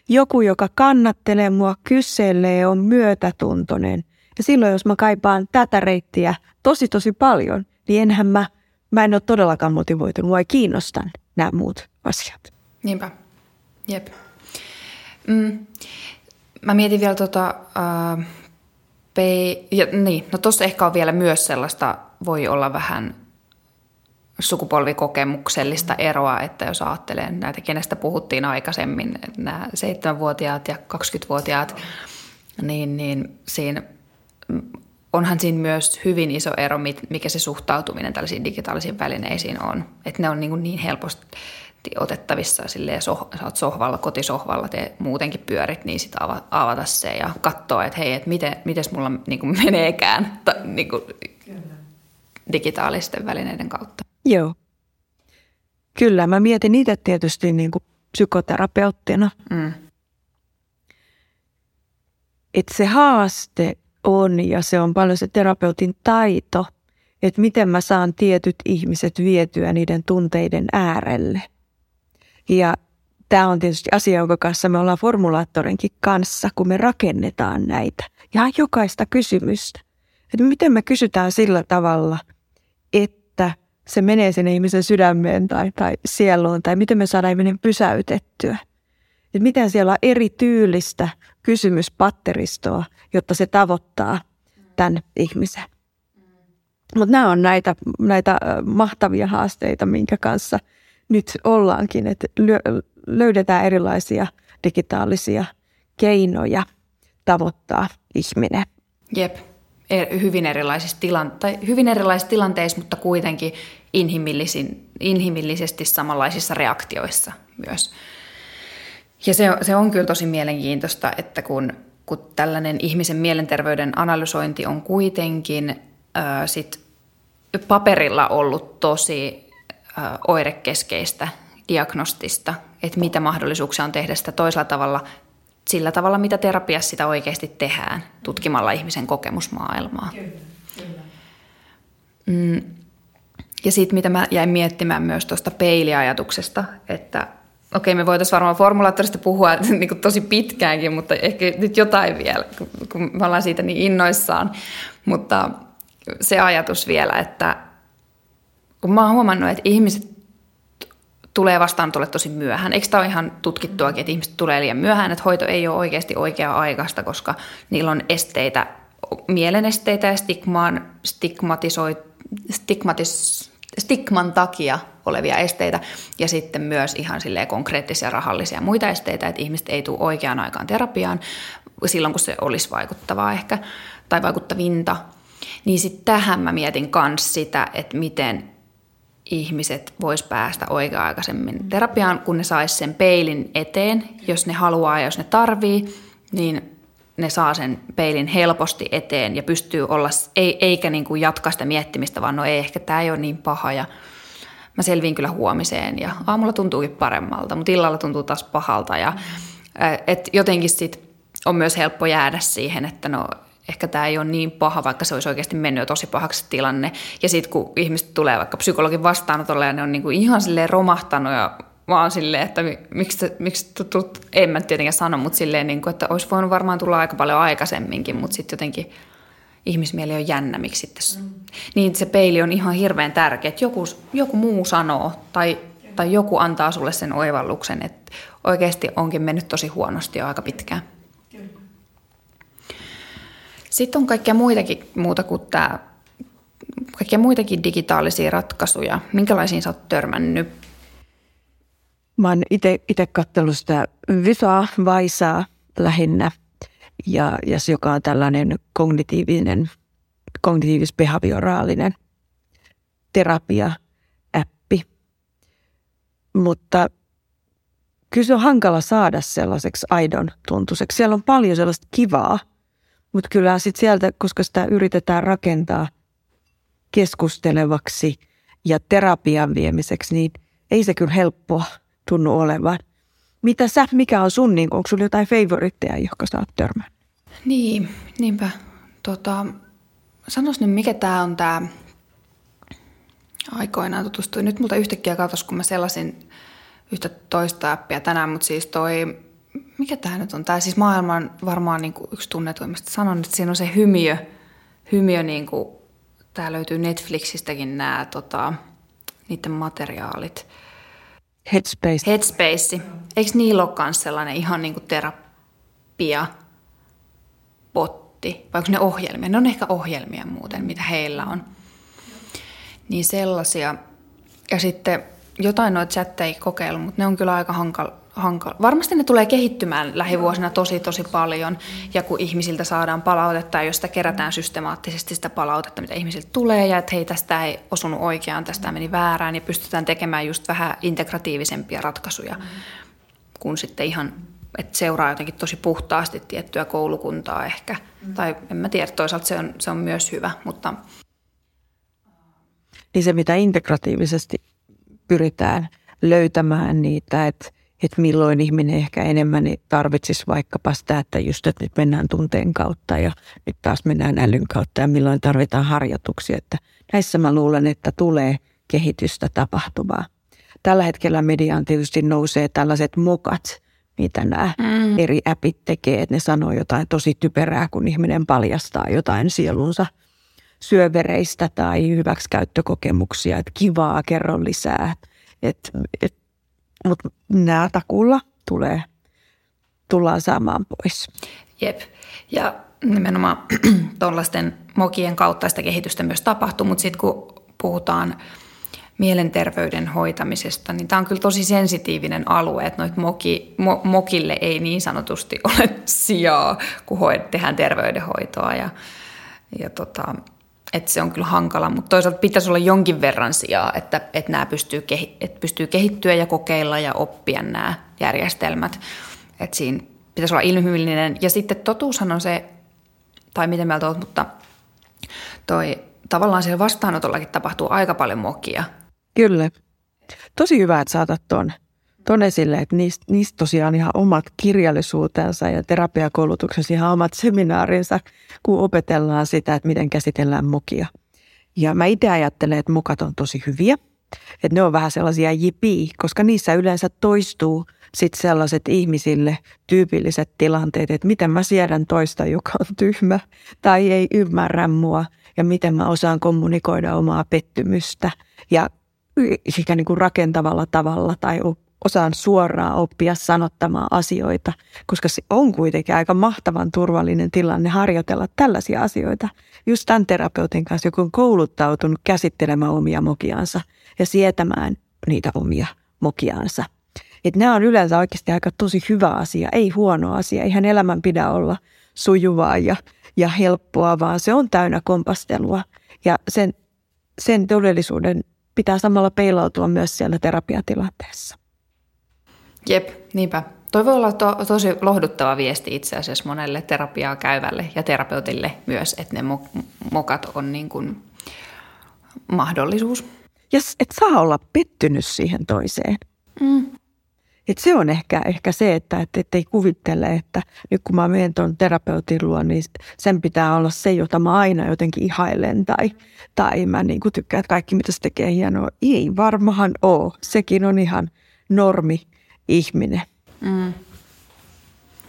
Joku, joka kannattelee mua, kyselee, on myötätuntoinen. Ja silloin, jos mä kaipaan tätä reittiä tosi tosi paljon, niin enhän mä, mä en ole todellakaan motivoitunut, ei kiinnostan nämä muut asiat. Niinpä, jep. Mm. Mä mietin vielä tota, uh, pe- ja, niin, no tossa ehkä on vielä myös sellaista, voi olla vähän sukupolvikokemuksellista eroa, että jos ajattelee näitä, kenestä puhuttiin aikaisemmin, nämä 7-vuotiaat ja 20-vuotiaat, niin, niin siinä onhan siinä myös hyvin iso ero, mikä se suhtautuminen tällaisiin digitaalisiin välineisiin on. Että ne on niin, niin helposti otettavissa silleen, soh, sä oot sohvalla, kotisohvalla, te muutenkin pyörit, niin sitten avata se ja katsoa, että hei, että miten, mites mulla niin kuin meneekään ta, niin kuin digitaalisten välineiden kautta. Joo. Kyllä, mä mietin itse tietysti niin kuin psykoterapeuttina, mm. että se haaste on ja se on paljon se terapeutin taito, että miten mä saan tietyt ihmiset vietyä niiden tunteiden äärelle. Ja tämä on tietysti asia, jonka kanssa me ollaan formulaattorinkin kanssa, kun me rakennetaan näitä. Ja jokaista kysymystä. Että miten me kysytään sillä tavalla, että se menee sen ihmisen sydämeen tai, tai sieluun, tai miten me saadaan ihminen pysäytettyä. Että miten siellä on eri tyylistä kysymyspatteristoa, jotta se tavoittaa tämän ihmisen. Mutta nämä on näitä, näitä mahtavia haasteita, minkä kanssa nyt ollaankin, että löydetään erilaisia digitaalisia keinoja tavoittaa ihminen. Jep, e, hyvin erilaisissa, tilan, tai hyvin erilaisissa tilanteissa, mutta kuitenkin inhimillisin, inhimillisesti samanlaisissa reaktioissa myös. Ja se, se on kyllä tosi mielenkiintoista, että kun, kun tällainen ihmisen mielenterveyden analysointi on kuitenkin ää, sit paperilla ollut tosi ää, oirekeskeistä, diagnostista, että mitä mahdollisuuksia on tehdä sitä toisella tavalla, sillä tavalla, mitä terapiassa sitä oikeasti tehdään, tutkimalla ihmisen kokemusmaailmaa. Kyllä, kyllä. Mm. Ja sitten mitä mä jäin miettimään myös tuosta peiliajatuksesta, että okei, me voitaisiin varmaan formulaattorista puhua niin kuin tosi pitkäänkin, mutta ehkä nyt jotain vielä, kun me ollaan siitä niin innoissaan. Mutta se ajatus vielä, että kun mä oon huomannut, että ihmiset tulee vastaan tulle tosi myöhään. Eikö tämä ole ihan tutkittuakin, että ihmiset tulee liian myöhään, että hoito ei ole oikeasti oikea-aikaista, koska niillä on esteitä, mielenesteitä ja stigmaan, stigmatisoi, stigmatis, stigman takia olevia esteitä ja sitten myös ihan silleen konkreettisia rahallisia muita esteitä, että ihmiset ei tule oikeaan aikaan terapiaan silloin, kun se olisi vaikuttavaa ehkä tai vaikuttavinta. Niin sitten tähän mä mietin myös sitä, että miten ihmiset vois päästä oikea-aikaisemmin terapiaan, kun ne sais sen peilin eteen, jos ne haluaa ja jos ne tarvii, niin ne saa sen peilin helposti eteen ja pystyy olla, ei, eikä niin kuin jatkaa sitä miettimistä, vaan no ei, ehkä tämä ei ole niin paha ja mä selviin kyllä huomiseen ja aamulla tuntuukin paremmalta, mutta illalla tuntuu taas pahalta ja et jotenkin sit on myös helppo jäädä siihen, että no ehkä tämä ei ole niin paha, vaikka se olisi oikeasti mennyt jo tosi pahaksi tilanne. Ja sitten kun ihmiset tulee vaikka psykologin vastaanotolle ja ne on niinku ihan silleen romahtanut ja vaan silleen, että miksi, miksi tutut, en mä tietenkään sano, mutta silleen, niin kuin, että olisi voinut varmaan tulla aika paljon aikaisemminkin, mutta sitten jotenkin ihmismieli on jännä, miksi sitten. Mm. Niin se peili on ihan hirveän tärkeä, että joku, joku muu sanoo tai, tai joku antaa sulle sen oivalluksen, että oikeasti onkin mennyt tosi huonosti jo aika pitkään. Sitten on kaikkia muitakin muuta kuin tämä, kaikkia muitakin digitaalisia ratkaisuja. Minkälaisiin sä oot törmännyt? Mä oon itse katsellut sitä Vysaa, Vaisaa lähinnä, ja, ja se, joka on tällainen kognitiivinen, kognitiivis-behavioraalinen terapia-appi. Mutta kyllä se on hankala saada sellaiseksi aidon tuntuiseksi. Siellä on paljon sellaista kivaa, mutta kyllä sitten sieltä, koska sitä yritetään rakentaa keskustelevaksi ja terapian viemiseksi, niin ei se kyllä helppoa tunnu olevan. Mitä sä, mikä on sun, niin onko sulla jotain favoritteja, jotka sä oot törmännyt? Niin, niinpä. Tota, sanois nyt, mikä tämä on tämä aikoinaan tutustuin. Nyt multa yhtäkkiä katos, kun mä sellaisin yhtä toista appia tänään, mutta siis toi, mikä tämä nyt on? Tämä siis maailman varmaan niin kuin yksi tunnetuimmista. Sanon, että siinä on se hymiö, hymiö niin kuin, tämä löytyy Netflixistäkin nämä tota, niiden materiaalit – Headspace. Headspace. Eikö niillä ole myös sellainen ihan niin kuin terapia potti? Vai onko ne ohjelmia? Ne on ehkä ohjelmia muuten, mitä heillä on. Niin sellaisia. Ja sitten jotain noita chatteja kokeilu, mutta ne on kyllä aika hankala. Hankala. Varmasti ne tulee kehittymään lähivuosina tosi tosi paljon ja kun ihmisiltä saadaan palautetta ja jos sitä kerätään systemaattisesti sitä palautetta, mitä ihmisiltä tulee ja että hei tästä ei osunut oikeaan, tästä meni väärään ja pystytään tekemään just vähän integratiivisempia ratkaisuja kuin sitten ihan että seuraa jotenkin tosi puhtaasti tiettyä koulukuntaa ehkä. Mm. Tai en mä tiedä, toisaalta se on, se on myös hyvä, mutta... Niin se, mitä integratiivisesti pyritään löytämään niitä, että, että milloin ihminen ehkä enemmän tarvitsisi vaikkapa sitä, että just, että nyt mennään tunteen kautta ja nyt taas mennään älyn kautta ja milloin tarvitaan harjoituksia. Että näissä mä luulen, että tulee kehitystä tapahtuvaa. Tällä hetkellä mediaan tietysti nousee tällaiset mokat – mitä nämä mm. eri appit tekee, että ne sanoo jotain tosi typerää, kun ihminen paljastaa jotain sielunsa syövereistä tai hyväksikäyttökokemuksia, että kivaa, kerro lisää. Et, et, Mutta nämä takulla tulee, tullaan saamaan pois. Jep, ja nimenomaan tuollaisten mokien kautta sitä kehitystä myös tapahtuu, mutta sitten kun puhutaan – mielenterveyden hoitamisesta, niin tämä on kyllä tosi sensitiivinen alue, että noit moki, mo, mokille ei niin sanotusti ole sijaa, kun hoid, tehdään terveydenhoitoa ja, ja tota, että se on kyllä hankala, mutta toisaalta pitäisi olla jonkin verran sijaa, että, että nämä pystyy, kehi, että pystyy kehittyä ja kokeilla ja oppia nämä järjestelmät. Että siinä pitäisi olla ilmihymillinen. Ja sitten totuushan on se, tai miten mieltä olet, mutta toi, tavallaan siellä vastaanotollakin tapahtuu aika paljon mokia. Kyllä. Tosi hyvä, että saatat tuon ton esille, että niistä, niistä tosiaan ihan omat kirjallisuutensa ja terapiakoulutuksessa ihan omat seminaarinsa, kun opetellaan sitä, että miten käsitellään mokia. Ja mä itse ajattelen, että mokat on tosi hyviä, että ne on vähän sellaisia jipii, koska niissä yleensä toistuu sitten sellaiset ihmisille tyypilliset tilanteet, että miten mä siedän toista, joka on tyhmä tai ei ymmärrä mua ja miten mä osaan kommunikoida omaa pettymystä ja sekä niin kuin rakentavalla tavalla tai osaan suoraan oppia sanottamaan asioita, koska se on kuitenkin aika mahtavan turvallinen tilanne harjoitella tällaisia asioita. Just tämän terapeutin kanssa, joku on kouluttautunut käsittelemään omia mokiansa ja sietämään niitä omia mokiansa. Että nämä on yleensä oikeasti aika tosi hyvä asia, ei huono asia. Eihän elämän pidä olla sujuvaa ja, ja helppoa, vaan se on täynnä kompastelua. Ja sen, sen todellisuuden pitää samalla peilautua myös siellä terapiatilanteessa. Jep, niinpä. Toi voi olla to, tosi lohduttava viesti itse asiassa monelle terapiaa käyvälle ja terapeutille myös, että ne mokat on niin kuin mahdollisuus. Ja et saa olla pettynyt siihen toiseen. Mm. Et se on ehkä, ehkä se, että et, et ei kuvittele, että nyt kun mä menen tuon terapeutin luo, niin sen pitää olla se, jota mä aina jotenkin ihailen tai, tai mä niin tykkään, että kaikki mitä se tekee hienoa. Ei varmahan ole. Sekin on ihan normi ihminen. Mm.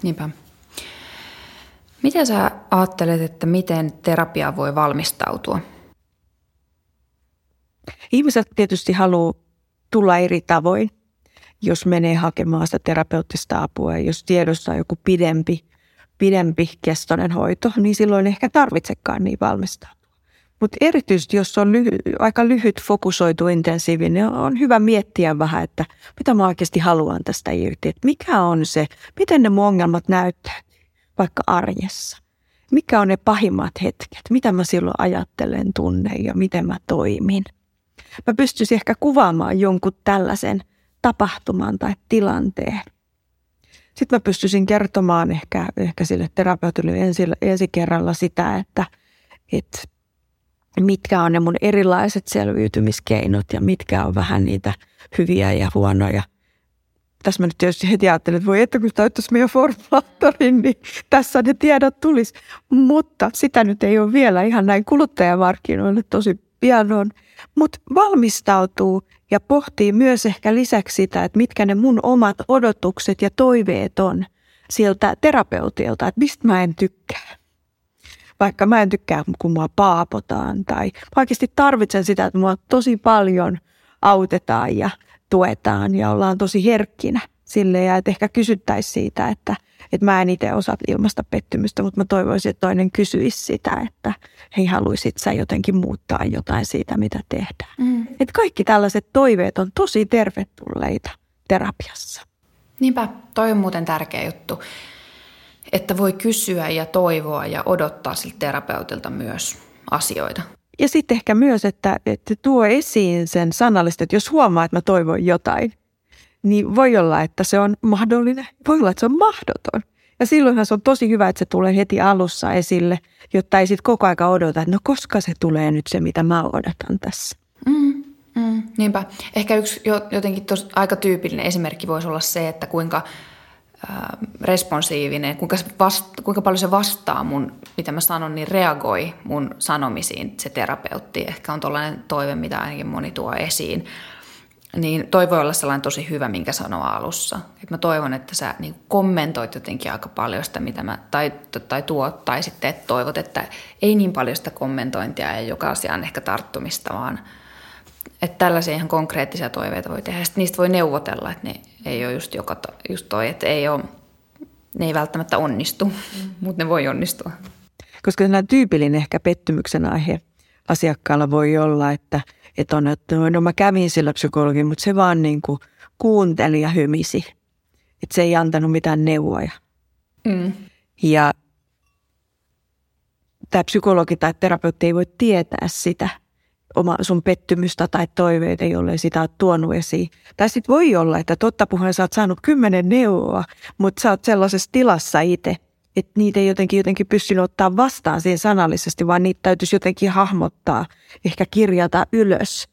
Niinpä. Miten sä ajattelet, että miten terapia voi valmistautua? Ihmiset tietysti haluaa tulla eri tavoin – jos menee hakemaan sitä terapeuttista apua jos tiedossa on joku pidempi, pidempi kestoinen hoito, niin silloin ehkä tarvitsekaan niin valmistautua. Mutta erityisesti, jos on lyhy- aika lyhyt, fokusoitu, intensiivinen, niin on hyvä miettiä vähän, että mitä mä oikeasti haluan tästä irti. Että mikä on se, miten ne mun ongelmat näyttää vaikka arjessa. Mikä on ne pahimmat hetket, mitä mä silloin ajattelen, tunnen ja miten mä toimin. Mä pystyisin ehkä kuvaamaan jonkun tällaisen – tapahtuman tai tilanteen. Sitten mä pystyisin kertomaan ehkä, ehkä sille terapeutille ensi, ensi kerralla sitä, että, että mitkä on ne mun erilaiset selviytymiskeinot ja mitkä on vähän niitä hyviä ja huonoja. Tässä mä nyt tietysti heti ajattelin, että voi että kun täyttäisi meidän formulaattorin, niin tässä ne tiedot tulisi. Mutta sitä nyt ei ole vielä ihan näin kuluttajamarkkinoille tosi pian on. Mutta valmistautuu ja pohtii myös ehkä lisäksi sitä, että mitkä ne mun omat odotukset ja toiveet on sieltä terapeutilta, että mistä mä en tykkää. Vaikka mä en tykkää, kun mua paapotaan tai oikeasti tarvitsen sitä, että mua tosi paljon autetaan ja tuetaan ja ollaan tosi herkkinä sille ja että ehkä kysyttäisiin siitä, että, että mä en itse osaa ilmasta pettymystä, mutta mä toivoisin, että toinen kysyisi sitä, että hei haluaisit sä jotenkin muuttaa jotain siitä, mitä tehdään. Mm. Et kaikki tällaiset toiveet on tosi tervetulleita terapiassa. Niinpä, toi on muuten tärkeä juttu, että voi kysyä ja toivoa ja odottaa siltä terapeutilta myös asioita. Ja sitten ehkä myös, että, että tuo esiin sen sanallista, että jos huomaa, että mä toivon jotain, niin voi olla, että se on mahdollinen, voi olla, että se on mahdoton. Ja silloinhan se on tosi hyvä, että se tulee heti alussa esille, jotta ei sitten koko aika odota, että no koska se tulee nyt se, mitä mä odotan tässä. Mm, mm, niinpä. Ehkä yksi jotenkin tos, aika tyypillinen esimerkki voisi olla se, että kuinka responsiivinen, kuinka, vasta, kuinka paljon se vastaa mun, mitä mä sanon, niin reagoi mun sanomisiin se terapeutti. Ehkä on tuollainen toive, mitä ainakin moni tuo esiin niin toi voi olla sellainen tosi hyvä, minkä sanoa alussa. Et mä toivon, että sä niin kommentoit jotenkin aika paljon sitä, mitä mä, tai, tai tuot, tai sitten että toivot, että ei niin paljon sitä kommentointia ja joka asiaan ehkä tarttumista, vaan että tällaisia ihan konkreettisia toiveita voi tehdä. Sitten niistä voi neuvotella, että ne ei ole just, joka, just toi, että ei ole, ne ei välttämättä onnistu, mm. mutta ne voi onnistua. Koska tämä tyypillinen ehkä pettymyksen aihe asiakkaalla voi olla, että – että on, että no, no mä kävin sillä psykologin, mutta se vaan niin kuin kuunteli ja hymisi. Että se ei antanut mitään neuvoja. Mm. Ja tämä psykologi tai terapeutti ei voi tietää sitä oma, sun pettymystä tai toiveita, jolle sitä on tuonut esiin. Tai sitten voi olla, että totta puheen sä oot saanut kymmenen neuvoa, mutta sä oot sellaisessa tilassa itse, että niitä ei jotenkin, jotenkin pystynyt ottaa vastaan siihen sanallisesti, vaan niitä täytyisi jotenkin hahmottaa, ehkä kirjata ylös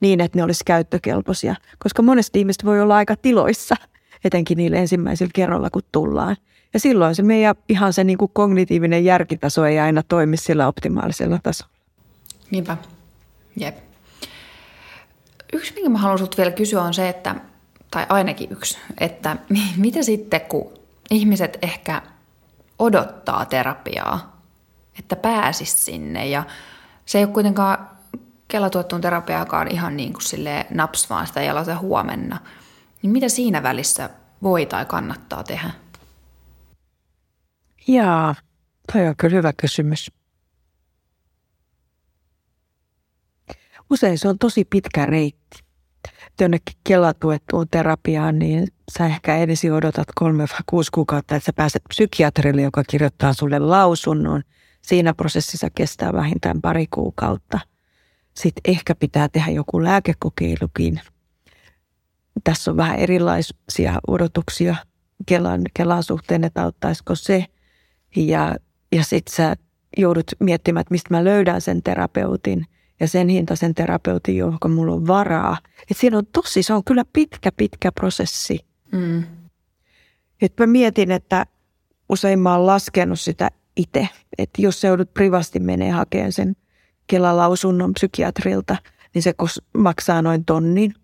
niin, että ne olisi käyttökelpoisia. Koska monesti ihmiset voi olla aika tiloissa, etenkin niillä ensimmäisillä kerralla, kun tullaan. Ja silloin se meidän ihan se niin kuin kognitiivinen järkitaso ei aina toimi sillä optimaalisella tasolla. Niinpä. Jep. Yksi, minkä mä haluan vielä kysyä on se, että, tai ainakin yksi, että mitä sitten, kun ihmiset ehkä – odottaa terapiaa, että pääsis sinne. Ja se ei ole kuitenkaan kelatuettuun terapiaakaan ihan niin kuin silleen naps vaan sitä ei huomenna. Niin mitä siinä välissä voi tai kannattaa tehdä? Jaa, toi on kyllä hyvä kysymys. Usein se on tosi pitkä reitti jonnekin kelatuettuun terapiaan, niin sä ehkä ensin odotat kolme vai kuusi kuukautta, että sä pääset psykiatrille, joka kirjoittaa sulle lausunnon. Siinä prosessissa kestää vähintään pari kuukautta. Sitten ehkä pitää tehdä joku lääkekokeilukin. Tässä on vähän erilaisia odotuksia Kelan, Kelan suhteen, että auttaisiko se. Ja, ja sitten sä joudut miettimään, että mistä mä löydän sen terapeutin – ja sen hintaisen terapeutin, johon mulla on varaa. Et siinä on tosi, se on kyllä pitkä, pitkä prosessi. Mm. Et mä mietin, että usein mä oon laskenut sitä itse, että jos se joudut privasti menee hakemaan sen Kelalausunnon psykiatrilta, niin se maksaa noin tonnin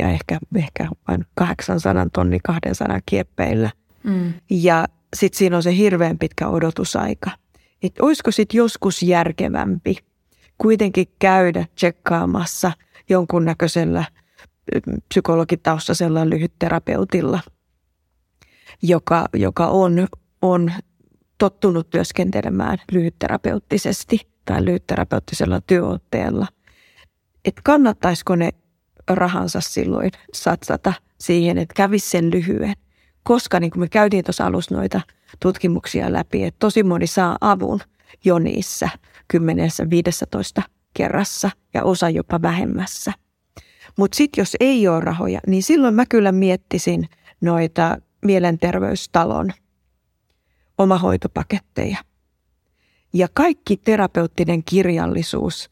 ja ehkä, ehkä vain 800 tonni 200 kieppeillä. Mm. Ja sitten siinä on se hirveän pitkä odotusaika. Että olisiko sitten joskus järkevämpi – kuitenkin käydä tsekkaamassa jonkunnäköisellä psykologitaustaisella lyhytterapeutilla, joka, joka on, on tottunut työskentelemään lyhytterapeuttisesti tai lyhytterapeuttisella työotteella. Että kannattaisiko ne rahansa silloin satsata siihen, että kävisi sen lyhyen. Koska niin kuin me käytiin tuossa alussa noita tutkimuksia läpi, että tosi moni saa avun jo niissä 10-15 kerrassa ja osa jopa vähemmässä. Mutta sitten jos ei ole rahoja, niin silloin mä kyllä miettisin noita mielenterveystalon omahoitopaketteja. Ja kaikki terapeuttinen kirjallisuus.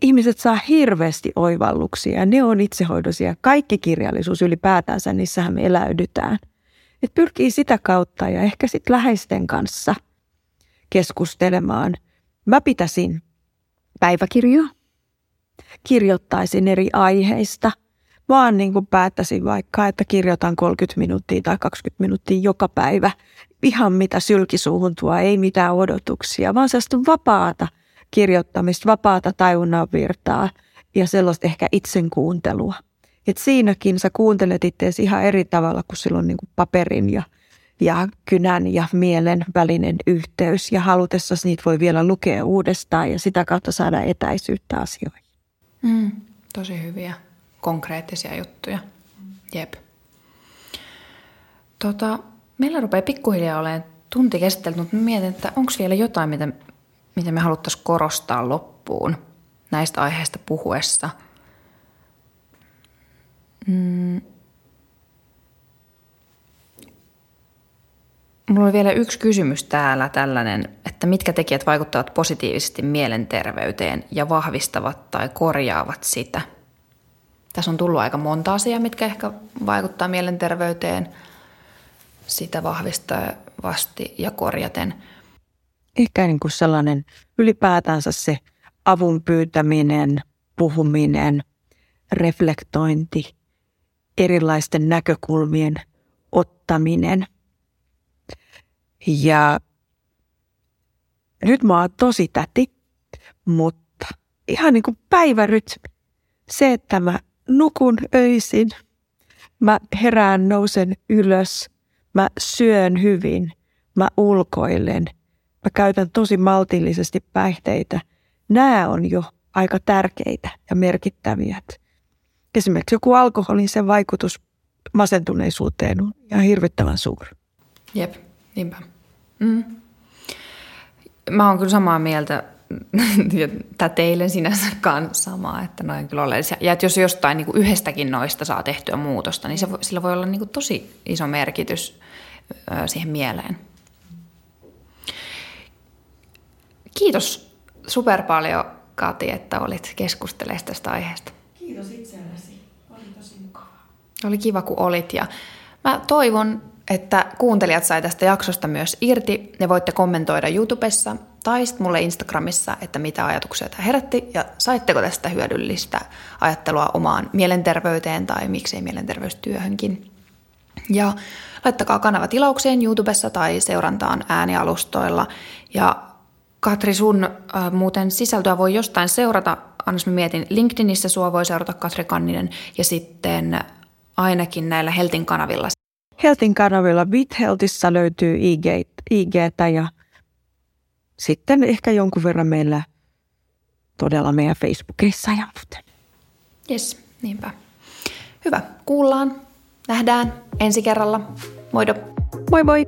Ihmiset saa hirveästi oivalluksia ja ne on itsehoidosia. Kaikki kirjallisuus ylipäätänsä, niissähän me eläydytään. Et pyrkii sitä kautta ja ehkä sitten läheisten kanssa keskustelemaan – Mä pitäisin päiväkirjoa, kirjoittaisin eri aiheista, vaan niin kuin päättäisin vaikka, että kirjoitan 30 minuuttia tai 20 minuuttia joka päivä. Ihan mitä sylkisuuhun tuo, ei mitään odotuksia, vaan sellaista vapaata kirjoittamista, vapaata tajunnan virtaa ja sellaista ehkä itsen kuuntelua. Et siinäkin sä kuuntelet itseäsi ihan eri tavalla kuin silloin niin kuin paperin ja ja kynän ja mielen välinen yhteys ja halutessasi niitä voi vielä lukea uudestaan ja sitä kautta saada etäisyyttä asioihin. Mm, Tosi hyviä, konkreettisia juttuja. Jep. Tota, meillä rupeaa pikkuhiljaa olemaan tunti käsitelty, mutta mietin, että onko vielä jotain, mitä, mitä me haluttaisiin korostaa loppuun näistä aiheista puhuessa. Mm. Mulla oli vielä yksi kysymys täällä tällainen, että mitkä tekijät vaikuttavat positiivisesti mielenterveyteen ja vahvistavat tai korjaavat sitä? Tässä on tullut aika monta asiaa, mitkä ehkä vaikuttaa mielenterveyteen sitä vahvistavasti ja korjaten. Ehkä niin kuin sellainen ylipäätänsä se avun pyytäminen, puhuminen, reflektointi, erilaisten näkökulmien ottaminen – ja nyt mä oon tosi täti, mutta ihan niin kuin päivärytmi. Se, että mä nukun öisin, mä herään, nousen ylös, mä syön hyvin, mä ulkoilen, mä käytän tosi maltillisesti päihteitä. Nämä on jo aika tärkeitä ja merkittäviä. Esimerkiksi joku alkoholin sen vaikutus masentuneisuuteen on ihan hirvittävän suuri. Jep, niinpä. Mm. Mä oon kyllä samaa mieltä ja teille sinänsä kanssa samaa, että noin kyllä oleellisia. Ja että jos jostain niin kuin yhdestäkin noista saa tehtyä muutosta, niin se, sillä voi olla niin kuin tosi iso merkitys siihen mieleen. Kiitos super paljon Kati, että olit keskustelemaan tästä aiheesta. Kiitos itsellesi. Oli tosi mukavaa. Oli kiva, kun olit ja mä toivon, että kuuntelijat sai tästä jaksosta myös irti ja voitte kommentoida YouTubessa tai sitten mulle Instagramissa, että mitä ajatuksia tämä herätti ja saitteko tästä hyödyllistä ajattelua omaan mielenterveyteen tai miksei mielenterveystyöhönkin. Ja laittakaa kanava tilaukseen YouTubessa tai seurantaan äänialustoilla. Ja Katri, sun äh, muuten sisältöä voi jostain seurata. Annas mä mietin, LinkedInissä sua voi seurata Katri Kanninen ja sitten ainakin näillä Heltin kanavilla Heltin kanavilla BitHealthissa löytyy IG, IGtä ja sitten ehkä jonkun verran meillä todella meidän Facebookissa ja muuten. Yes, niinpä. Hyvä, kuullaan, nähdään ensi kerralla. Moido. Moi moi!